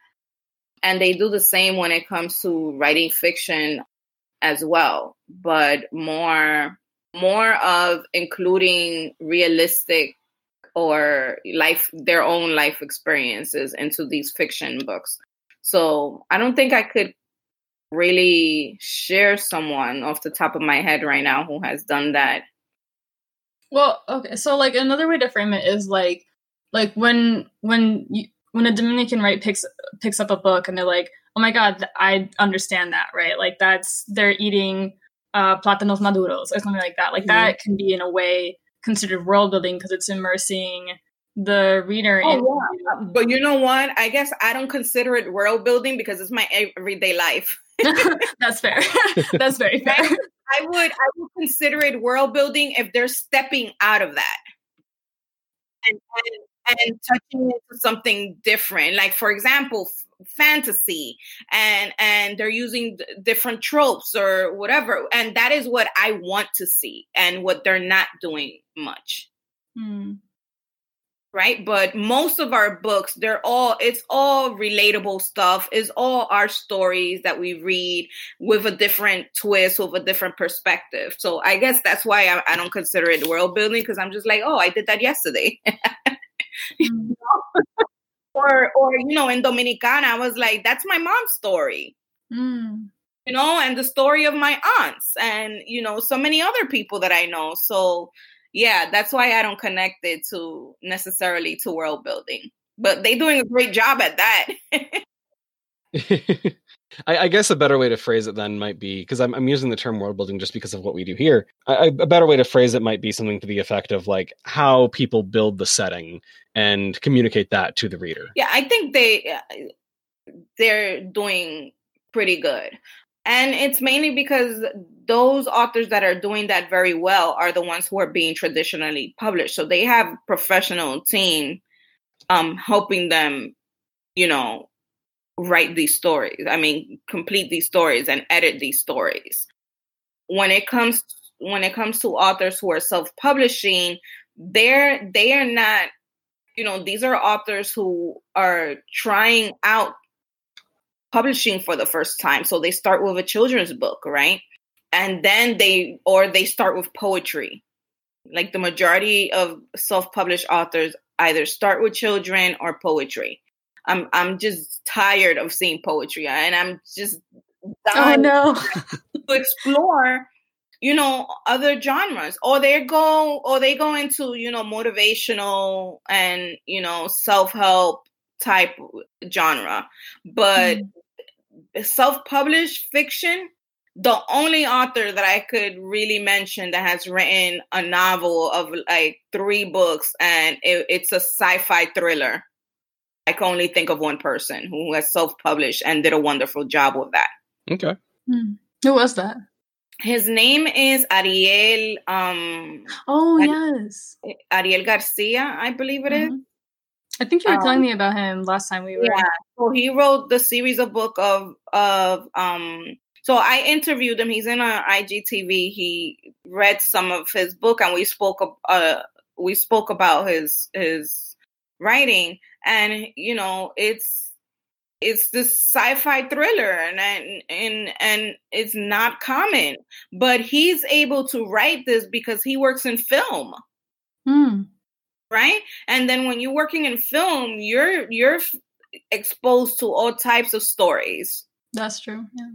and they do the same when it comes to writing fiction as well, but more more of including realistic or life their own life experiences into these fiction books so i don't think i could really share someone off the top of my head right now who has done that Well, okay. So like another way to frame it is like like when when you when a Dominican right picks picks up a book and they're like, "Oh my god, I understand that." Right? Like that's they're eating uh plátanos maduros or something like that. Like that can be in a way considered world building because it's immersing the reader in Uh, but you know what? I guess i don't consider it world building because it's my everyday life. That's fair. That's very fair. i would i would consider it world building if they're stepping out of that. And and, and touching into something different. Like for example fantasy and and they're using different tropes or whatever. And that is what i want to see and what they're not doing much. Mm right? But most of our books they're all it's all relatable stuff. It's all our stories that we read with a different twist with a different perspective. So i guess that's why i, I don't consider it world building because i'm just like oh i did that yesterday. Mm. or or you know in dominicana i was like that's my mom's story mm. you know and the story of my aunts and you know so many other people that i know so yeah, that's why I don't connect it to necessarily to world building. But they're doing a great job at that. I, I, guess a better way to phrase it then might be because I'm, I'm using the term world building just because of what we do here. A better way to phrase it might be something to the effect of like how people build the setting and communicate that to the reader. Yeah, I think they uh, they're doing pretty good. And it's mainly because those authors that are doing that very well are the ones who are being traditionally published. So they have professional team um, helping them, you know, write these stories. I mean, complete these stories and edit these stories. When it comes when it comes to authors who are self-publishing, they're they are not, you know, these are authors who are trying out publishing for the first time. So they start with a children's book, right? And then they, or they start with poetry. Like the majority of self published authors either start with children or poetry. I'm, I'm just tired of seeing poetry and I'm just oh, no. to explore you know other genres or they go or they go into you know motivational and you know self-help type genre but mm self-published fiction the only author that I could really mention that has written a novel of like three books and it, it's a sci-fi thriller. I can only think of one person who has self-published and did a wonderful job with that. Okay. Hmm. Who was that? His name is Ariel. Um, oh yes, Ariel Garcia, I believe it mm-hmm. is. I think you were um, telling me about him last time we were. Yeah. So he wrote the series of book of of um so I interviewed him. He's in our IGTV. He read some of his book and we spoke uh we spoke about his his writing and you know it's it's this sci-fi thriller and and and, and it's not common but he's able to write this because he works in film. Hmm right? And then when you're working in film, you're you're exposed to all types of stories. That's true. Yeah.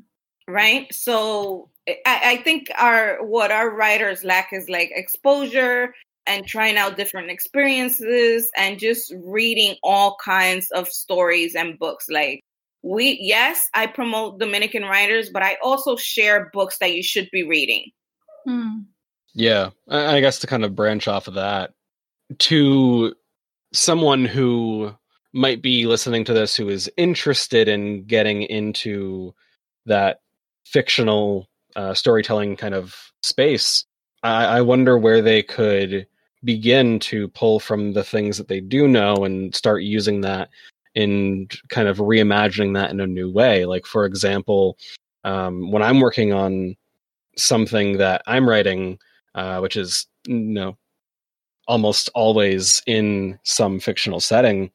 Right. So I, I think our what our writers lack is like exposure and trying out different experiences and just reading all kinds of stories and books. Like we yes, I promote Dominican writers, but I also share books that you should be reading. Hmm. Yeah, I guess to kind of branch off of that, to someone who might be listening to this who is interested in getting into that fictional uh, storytelling kind of space, I, I wonder where they could begin to pull from the things that they do know and start using that in kind of reimagining that in a new way. Like, for example, um, when I'm working on something that I'm writing, uh, which is you know almost always in some fictional setting,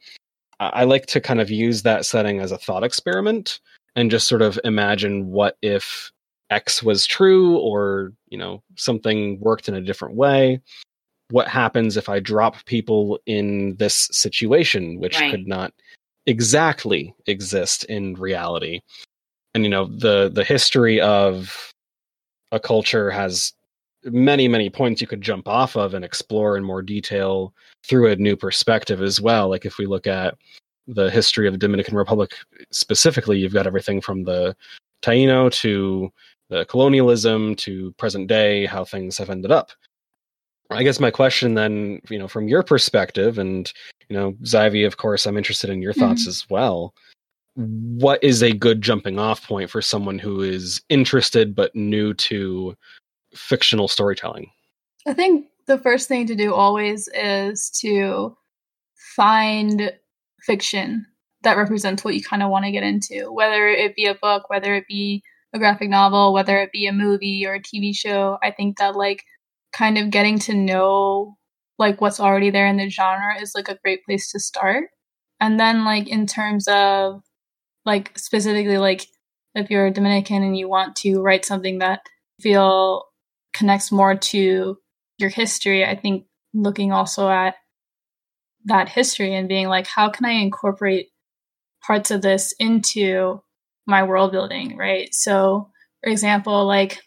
I like to kind of use that setting as a thought experiment and just sort of imagine what if X was true or, you know, something worked in a different way. What happens if I drop people in this situation, which right. could not exactly exist in reality? And you know, the the history of a culture has many many points you could jump off of and explore in more detail through a new perspective as well like if we look at the history of the dominican republic specifically you've got everything from the taino to the colonialism to present day how things have ended up i guess my question then you know from your perspective and you know Zaivy, of course i'm interested in your thoughts mm-hmm. as well what is a good jumping off point for someone who is interested but new to fictional storytelling? I think the first thing to do always is to find fiction that represents what you kind of want to get into, whether it be a book, whether it be a graphic novel, whether it be a movie or a TV show. I think that like kind of getting to know like what's already there in the genre is like a great place to start. And then like in terms of like specifically like if you're a Dominican and you want to write something that feel connects more to your history, I think looking also at that history and being like, how can I incorporate parts of this into my world building, right? So, for example, like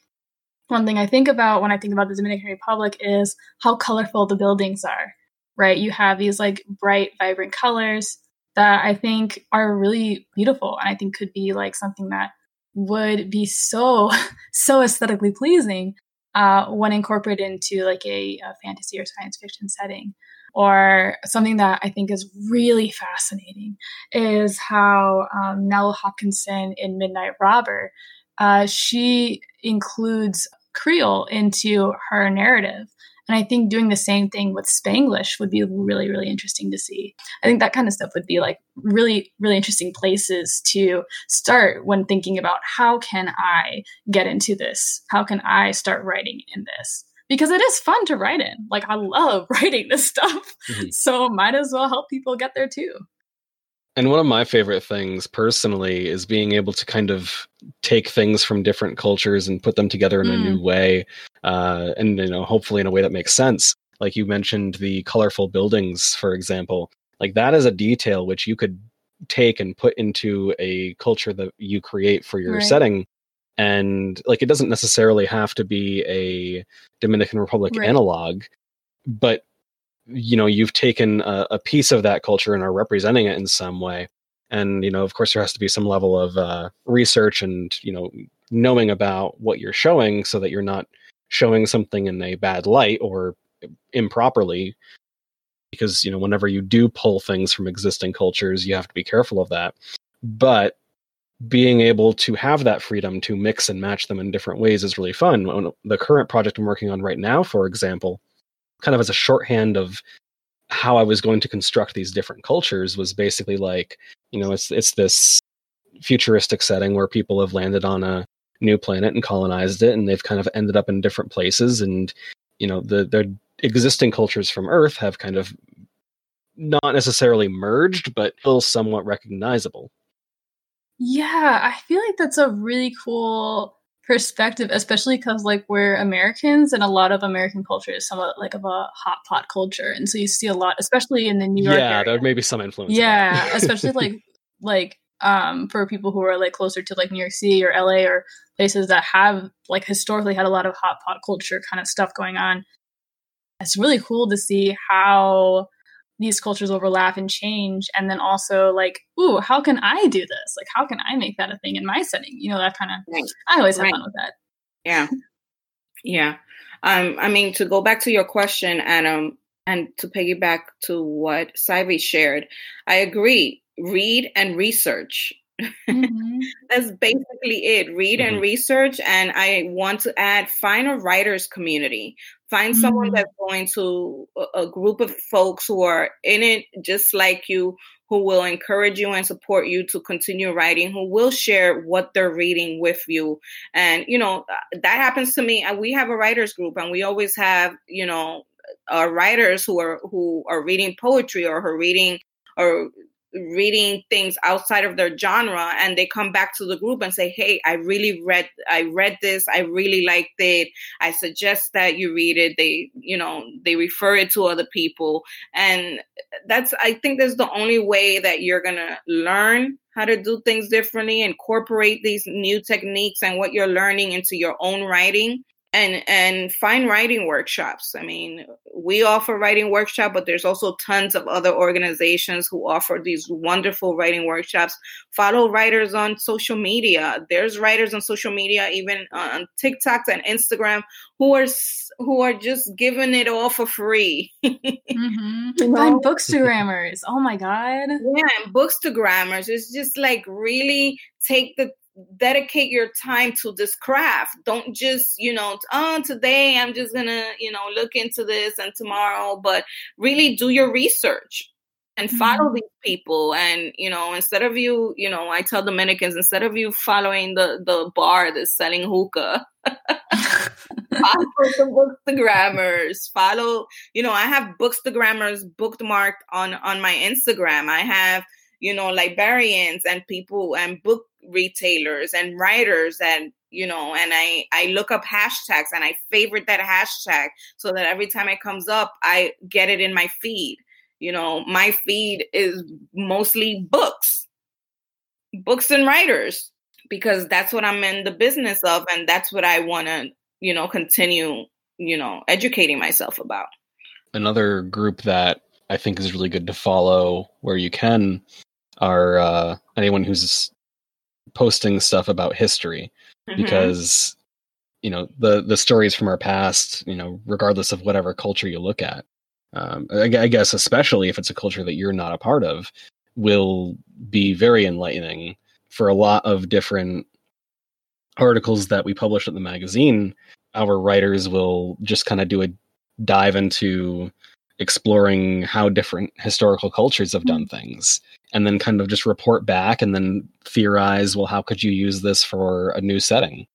one thing I think about when I think about the Dominican Republic is how colorful the buildings are, right? You have these like bright, vibrant colors that I think are really beautiful and I think could be like something that would be so, so aesthetically pleasing uh, when incorporated into like a, a fantasy or science fiction setting. Or something that I think is really fascinating is how um, Nalo Hopkinson in Midnight Robber, uh, she includes Creole into her narrative. And I think doing the same thing with Spanglish would be really, really interesting to see. I think that kind of stuff would be like really, really interesting places to start when thinking about how can I get into this? How can I start writing in this? because it is fun to write in. Like I love writing this stuff. Mm-hmm. So might as well help people get there too. And one of my favorite things personally is being able to kind of take things from different cultures and put them together in mm. a new mm. way. Uh, and you know, hopefully in a way that makes sense. Like you mentioned the colorful buildings, for example. Like that is a detail which you could take and put into a culture that you create for your right. setting and like it doesn't necessarily have to be a Dominican Republic right. analog, but you know you've taken a, a, piece of that culture and are representing it in some way. And you know, of course, there has to be some level of uh, research and you know knowing about what you're showing so that you're not showing something in a bad light or improperly because you know whenever you do pull things from existing cultures you have to be careful of that but being able to have that freedom to mix and match them in different ways is really fun. The current project I'm working on right now, for example, kind of as a shorthand of how I was going to construct these different cultures was basically like, you know, it's it's this futuristic setting where people have landed on a new planet and colonized it and they've kind of ended up in different places and you know the their existing cultures from earth have kind of not necessarily merged but still somewhat recognizable. Yeah, I feel like that's a really cool perspective, especially because like we're Americans and a lot of American culture is somewhat like of a hot pot culture, and so you see a lot, especially in the New York. Yeah, there may be some influence. Yeah, especially like like um for people who are like closer to like New York City or LA or places that have like historically had a lot of hot pot culture kind of stuff going on. It's really cool to see how these cultures overlap and change and then also like ooh how can i do this? Like how can i make that a thing in my setting? You know that kind of right. i always have right. fun with that. Yeah. Yeah. Um i mean to go back to your question adam and to piggyback to what Zaivy shared i agree. Read and research. Mm-hmm. that's basically it. Read mm-hmm. and research and i want to add find a writers community Find someone mm-hmm. that's going to a group of folks who are in it just like you, who will encourage you and support you to continue writing, who will share what they're reading with you. And, you know, uh, that happens to me. And We have a writers group and we always have, you know, our writers who are who are reading poetry or who are reading or reading things outside of their genre and they come back to the group and say hey i really read i read this i really liked it. I suggest that you read it. They you know they refer it to other people. And that's i think that's the only way that you're gonna learn how to do things differently incorporate these new techniques and what you're learning into your own writing and and find writing workshops. I mean we offer writing workshop but there's also tons of other organizations who offer these wonderful writing workshops. Follow writers on social media. There's writers on social media even on tiktok and instagram who are who are just giving it all for free. Mm-hmm. find bookstagrammers. Oh my god. Yeah and bookstagrammers. It's just like really take the dedicate your time to this craft. Don't just you know oh today i'm just gonna you know look into this and tomorrow but really do your research and follow mm-hmm. these people. And you know instead of you you know i tell dominicans instead of you following the the bar that's selling hookah follow the bookstagrammers follow you know i have bookstagrammers bookmarked on on my instagram. I have you know librarians and people and book retailers and writers and you know and i i look up hashtags and i favorite that hashtag so that every time it comes up i get it in my feed you know, my feed is mostly books, books and writers, because that's what I'm in the business of. And that's what I want to, you know, continue, you know, educating myself about. Another group that I think is really good to follow where you can are uh, anyone who's posting stuff about history mm-hmm. because you know the the stories from our past you know regardless of whatever culture you look at um, I, I guess especially if it's a culture that you're not a part of, will be very enlightening for a lot of different articles that we publish at the magazine. Our writers will just kind of do a dive into exploring how different historical cultures have done mm-hmm. things and then kind of just report back and then theorize well how could you use this for a new setting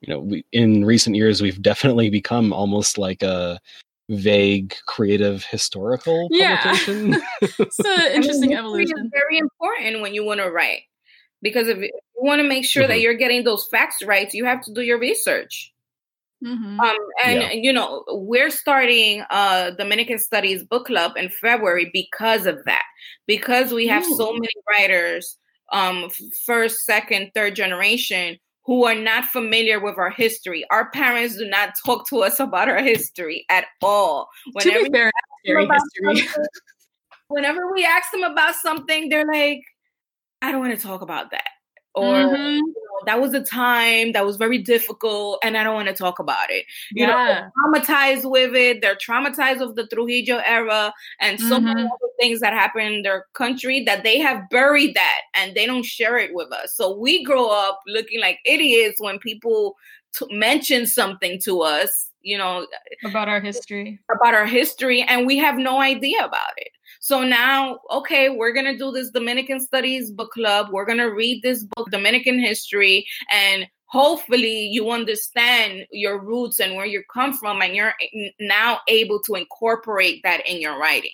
you know we, in recent years we've definitely become almost like a vague creative historical yeah. publication. it's an interesting I mean, evolution. Is very important when you want to write because if you want to make sure mm-hmm. that you're getting those facts right, you have to do your research. Mm-hmm. Um, and yeah. you know we're starting uh Dominican Studies book club in February because of that. Because we have Ooh. so many writers, um, first, second, third generation who are not familiar with our history. Our parents do not talk to us about our history at all. Whenever, to be fair, history. whenever we ask them about something, they're like, I don't want to talk about that or mm-hmm. you know, that was a time that was very difficult and I don't want to talk about it. You yeah. know, traumatized with it. They're traumatized of the Trujillo era and so mm-hmm. many other things that happen in their country that they have buried that and they don't share it with us. So we grow up looking like idiots when people t- mention something to us, you know, about our history. About our history and we have no idea about it. So now, okay, we're going to do this Dominican Studies book club. We're going to read this book, Dominican history, and hopefully you understand your roots and where you come from, and you're now able to incorporate that in your writing.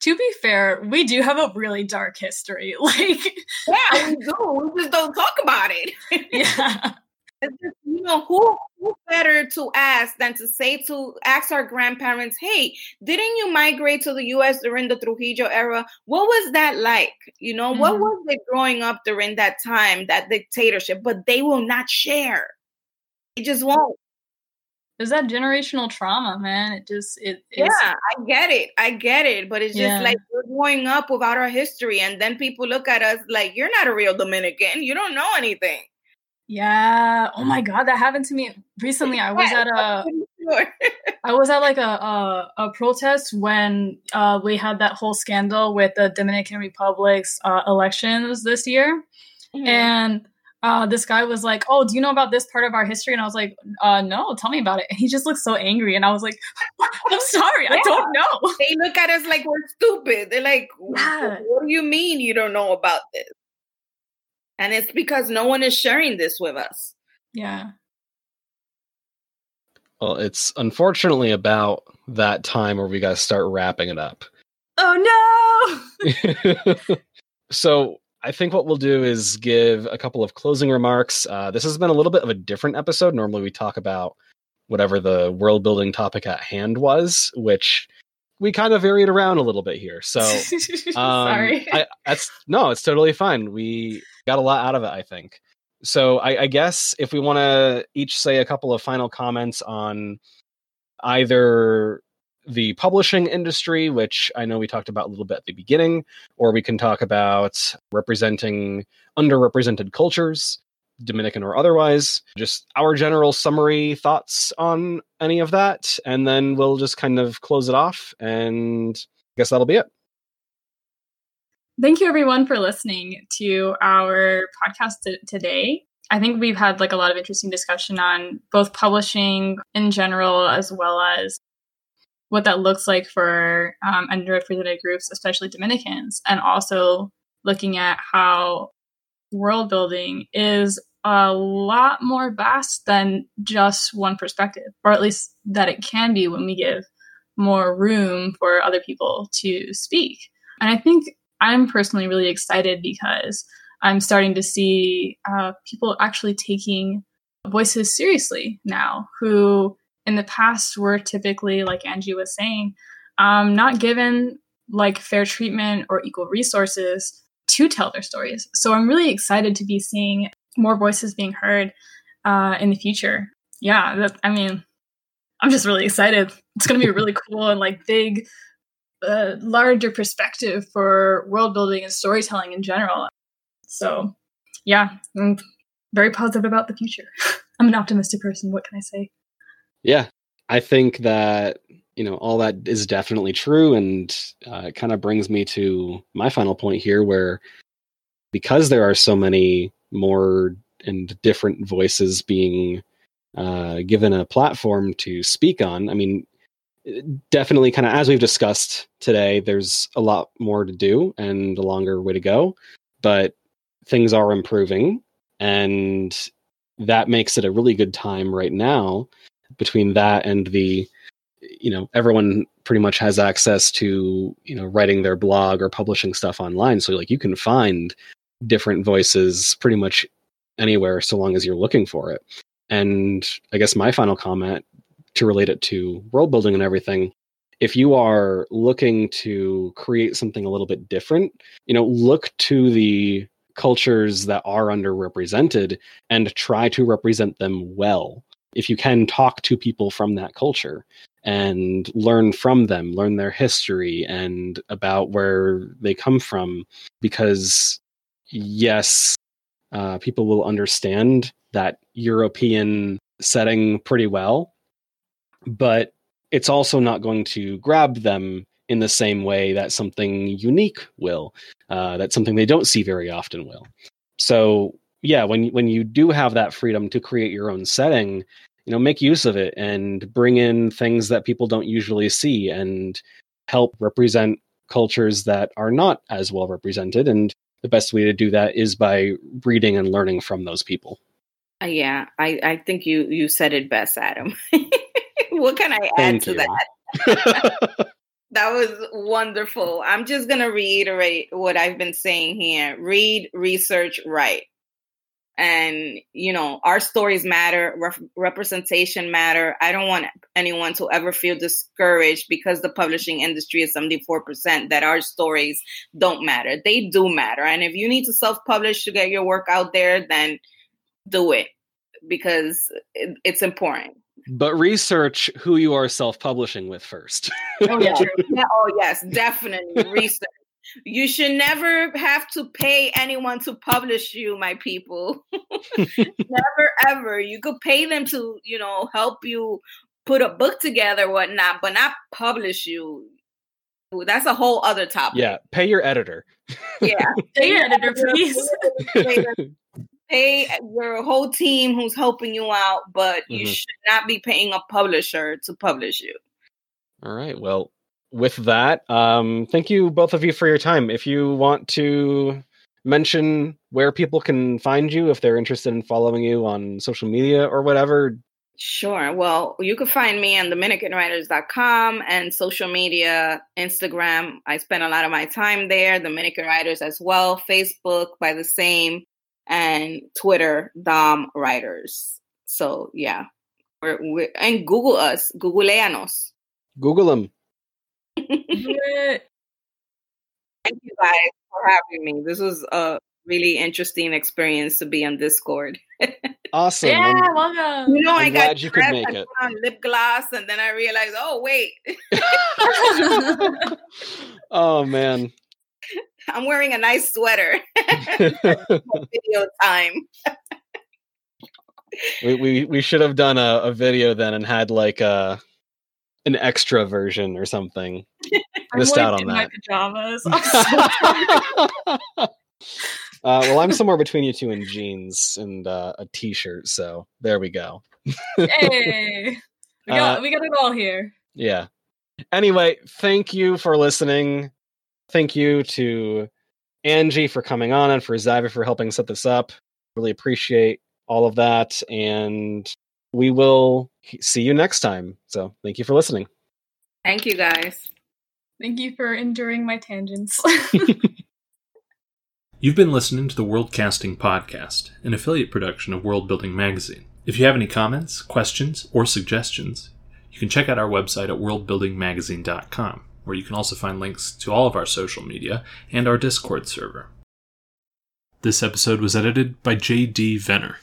To be fair, we do have a really dark history. Like, yeah, we do. We just don't talk about it. yeah you know who who better to ask than to say to ask our grandparents hey didn't you migrate to the us during the trujillo era? What was that like? You know mm-hmm. what was it growing up during that time that dictatorship? But they will not share. It just won't. Is that generational trauma man. It just it yeah i get it. I get it. But it's just yeah. like we're growing up without our history and then people look at us like you're not a real dominican. You don't know anything yeah. Oh my god, that happened to me recently. I was at a I was at like a a, a protest when uh, we had that whole scandal with the Dominican Republic's uh, elections this year, mm-hmm. and uh, this guy was like, "Oh, do you know about this part of our history?" And I was like, uh, "No, tell me about it." And he just looked so angry, and I was like, "I'm sorry, yeah. I don't know." They look at us like we're stupid. They're like, yeah. "What do you mean you don't know about this?" And it's because no one is sharing this with us. Yeah. Well, it's unfortunately about that time where we got to start wrapping it up. Oh no! so I think what we'll do is give a couple of closing remarks. Uh, this has been a little bit of a different episode. Normally, we talk about whatever the world building topic at hand was, which we kind of varied around a little bit here. So, um, sorry, I, that's no, it's totally fine. We got a lot out of it, I think. So, I, I guess if we want to each say a couple of final comments on either the publishing industry, which I know we talked about a little bit at the beginning, or we can talk about representing underrepresented cultures. Dominican or otherwise. Just our general summary thoughts on any of that, and then we'll just kind of close it off. And I guess that'll be it. Thank you, everyone, for listening to our podcast t- today. I think we've had like a lot of interesting discussion on both publishing in general as well as what that looks like for um, underrepresented groups, especially Dominicans, and also looking at how world building is a lot more vast than just one perspective, or at least that it can be when we give more room for other people to speak. And I think I'm personally really excited because I'm starting to see uh, people actually taking voices seriously now who in the past were typically, like Angy was saying, um, not given like fair treatment or equal resources to tell their stories. So I'm really excited to be seeing more voices being heard uh, in the future. Yeah, that, I mean, I'm just really excited. It's going to be a really cool and like big, uh, larger perspective for world building and storytelling in general. So, yeah, I'm very positive about the future. I'm an optimistic person. What can I say? Yeah, I think that you know all that is definitely true, and uh, it kind of brings me to my final point here, where because there are so many more and different voices being uh, given a platform to speak on. I mean, definitely, kind of as we've discussed today, there's a lot more to do and a longer way to go, but things are improving, and that makes it a really good time right now. Between that and the, you know, everyone pretty much has access to you know writing their blog or publishing stuff online, so like you can find different voices pretty much anywhere so long as you're looking for it. And I guess my final comment to relate it to world building and everything if you are looking to create something a little bit different, you know, look to the cultures that are underrepresented and try to represent them well. If you can talk to people from that culture and learn from them, learn their history and about where they come from, because yes, uh, people will understand that European setting pretty well, but it's also not going to grab them in the same way that something unique will, uh, that something they don't see very often will. So yeah, when when you do have that freedom to create your own setting, you know, make use of it and bring in things that people don't usually see and help represent cultures that are not as well represented and the best way to do that is by reading and learning from those people. Uh, yeah, I, I think you you said it best, Adam. what can I add Thank to you. that? that was wonderful. I'm just going to reiterate what I've been saying here. Read, research, write and you know our stories matter rep- representation matter. I don't want anyone to ever feel discouraged because the publishing industry is 74% that our stories don't matter. They do matter. And if you need to self-publish to get your work out there then do it because it, it's important. But research who you are self-publishing with first. Oh, yeah. yeah. oh yes. Definitely. Research you should never have to pay anyone to publish you, my people. never ever. You could pay them to, you know, help you put a book together, whatnot, but not publish you. That's a whole other topic. Yeah, pay your editor. Yeah, pay your editor, please. pay your whole team who's helping you out, but you mm-hmm. should not be paying a publisher to publish you. All right. Well, with that, um, thank you both of you for your time. If you want to mention where people can find you, if they're interested in following you on social media or whatever. Sure. Well, you can find me on DominicanWriters.com and social media, Instagram. I spend a lot of my time there, Dominican Writers as well, Facebook by the same, and Twitter, Dom Writers. So, yeah. We're, we're, and Google us, Googleanos. Google them. Thank you guys for having me. This was a really interesting experience to be on Discord. awesome. Yeah, I'm, welcome. You know, I'm I got you could make it. on lip gloss, and then I realized, oh wait. oh man. I'm wearing a nice sweater. video time. we, we we should have done a, a video then and had like a an extra version or something. Missed out on that. pajamas. uh, well, I'm somewhere between you two in jeans and uh, a t-shirt, so there we go. hey, we got uh, we got it all here. Yeah. Anyway, thank you for listening. Thank you to Angy for coming on and for Zaivy for helping set this up. Really appreciate all of that. And we will see you next time. So thank you for listening. Thank you guys. Thank you for enduring my tangents. You've been listening to the Worldcasting Podcast, an affiliate production of World Building Magazine. If you have any comments, questions, or suggestions, you can check out our website at worldbuildingmagazine.com, where you can also find links to all of our social media and our Discord server. This episode was edited by J.D. Venner.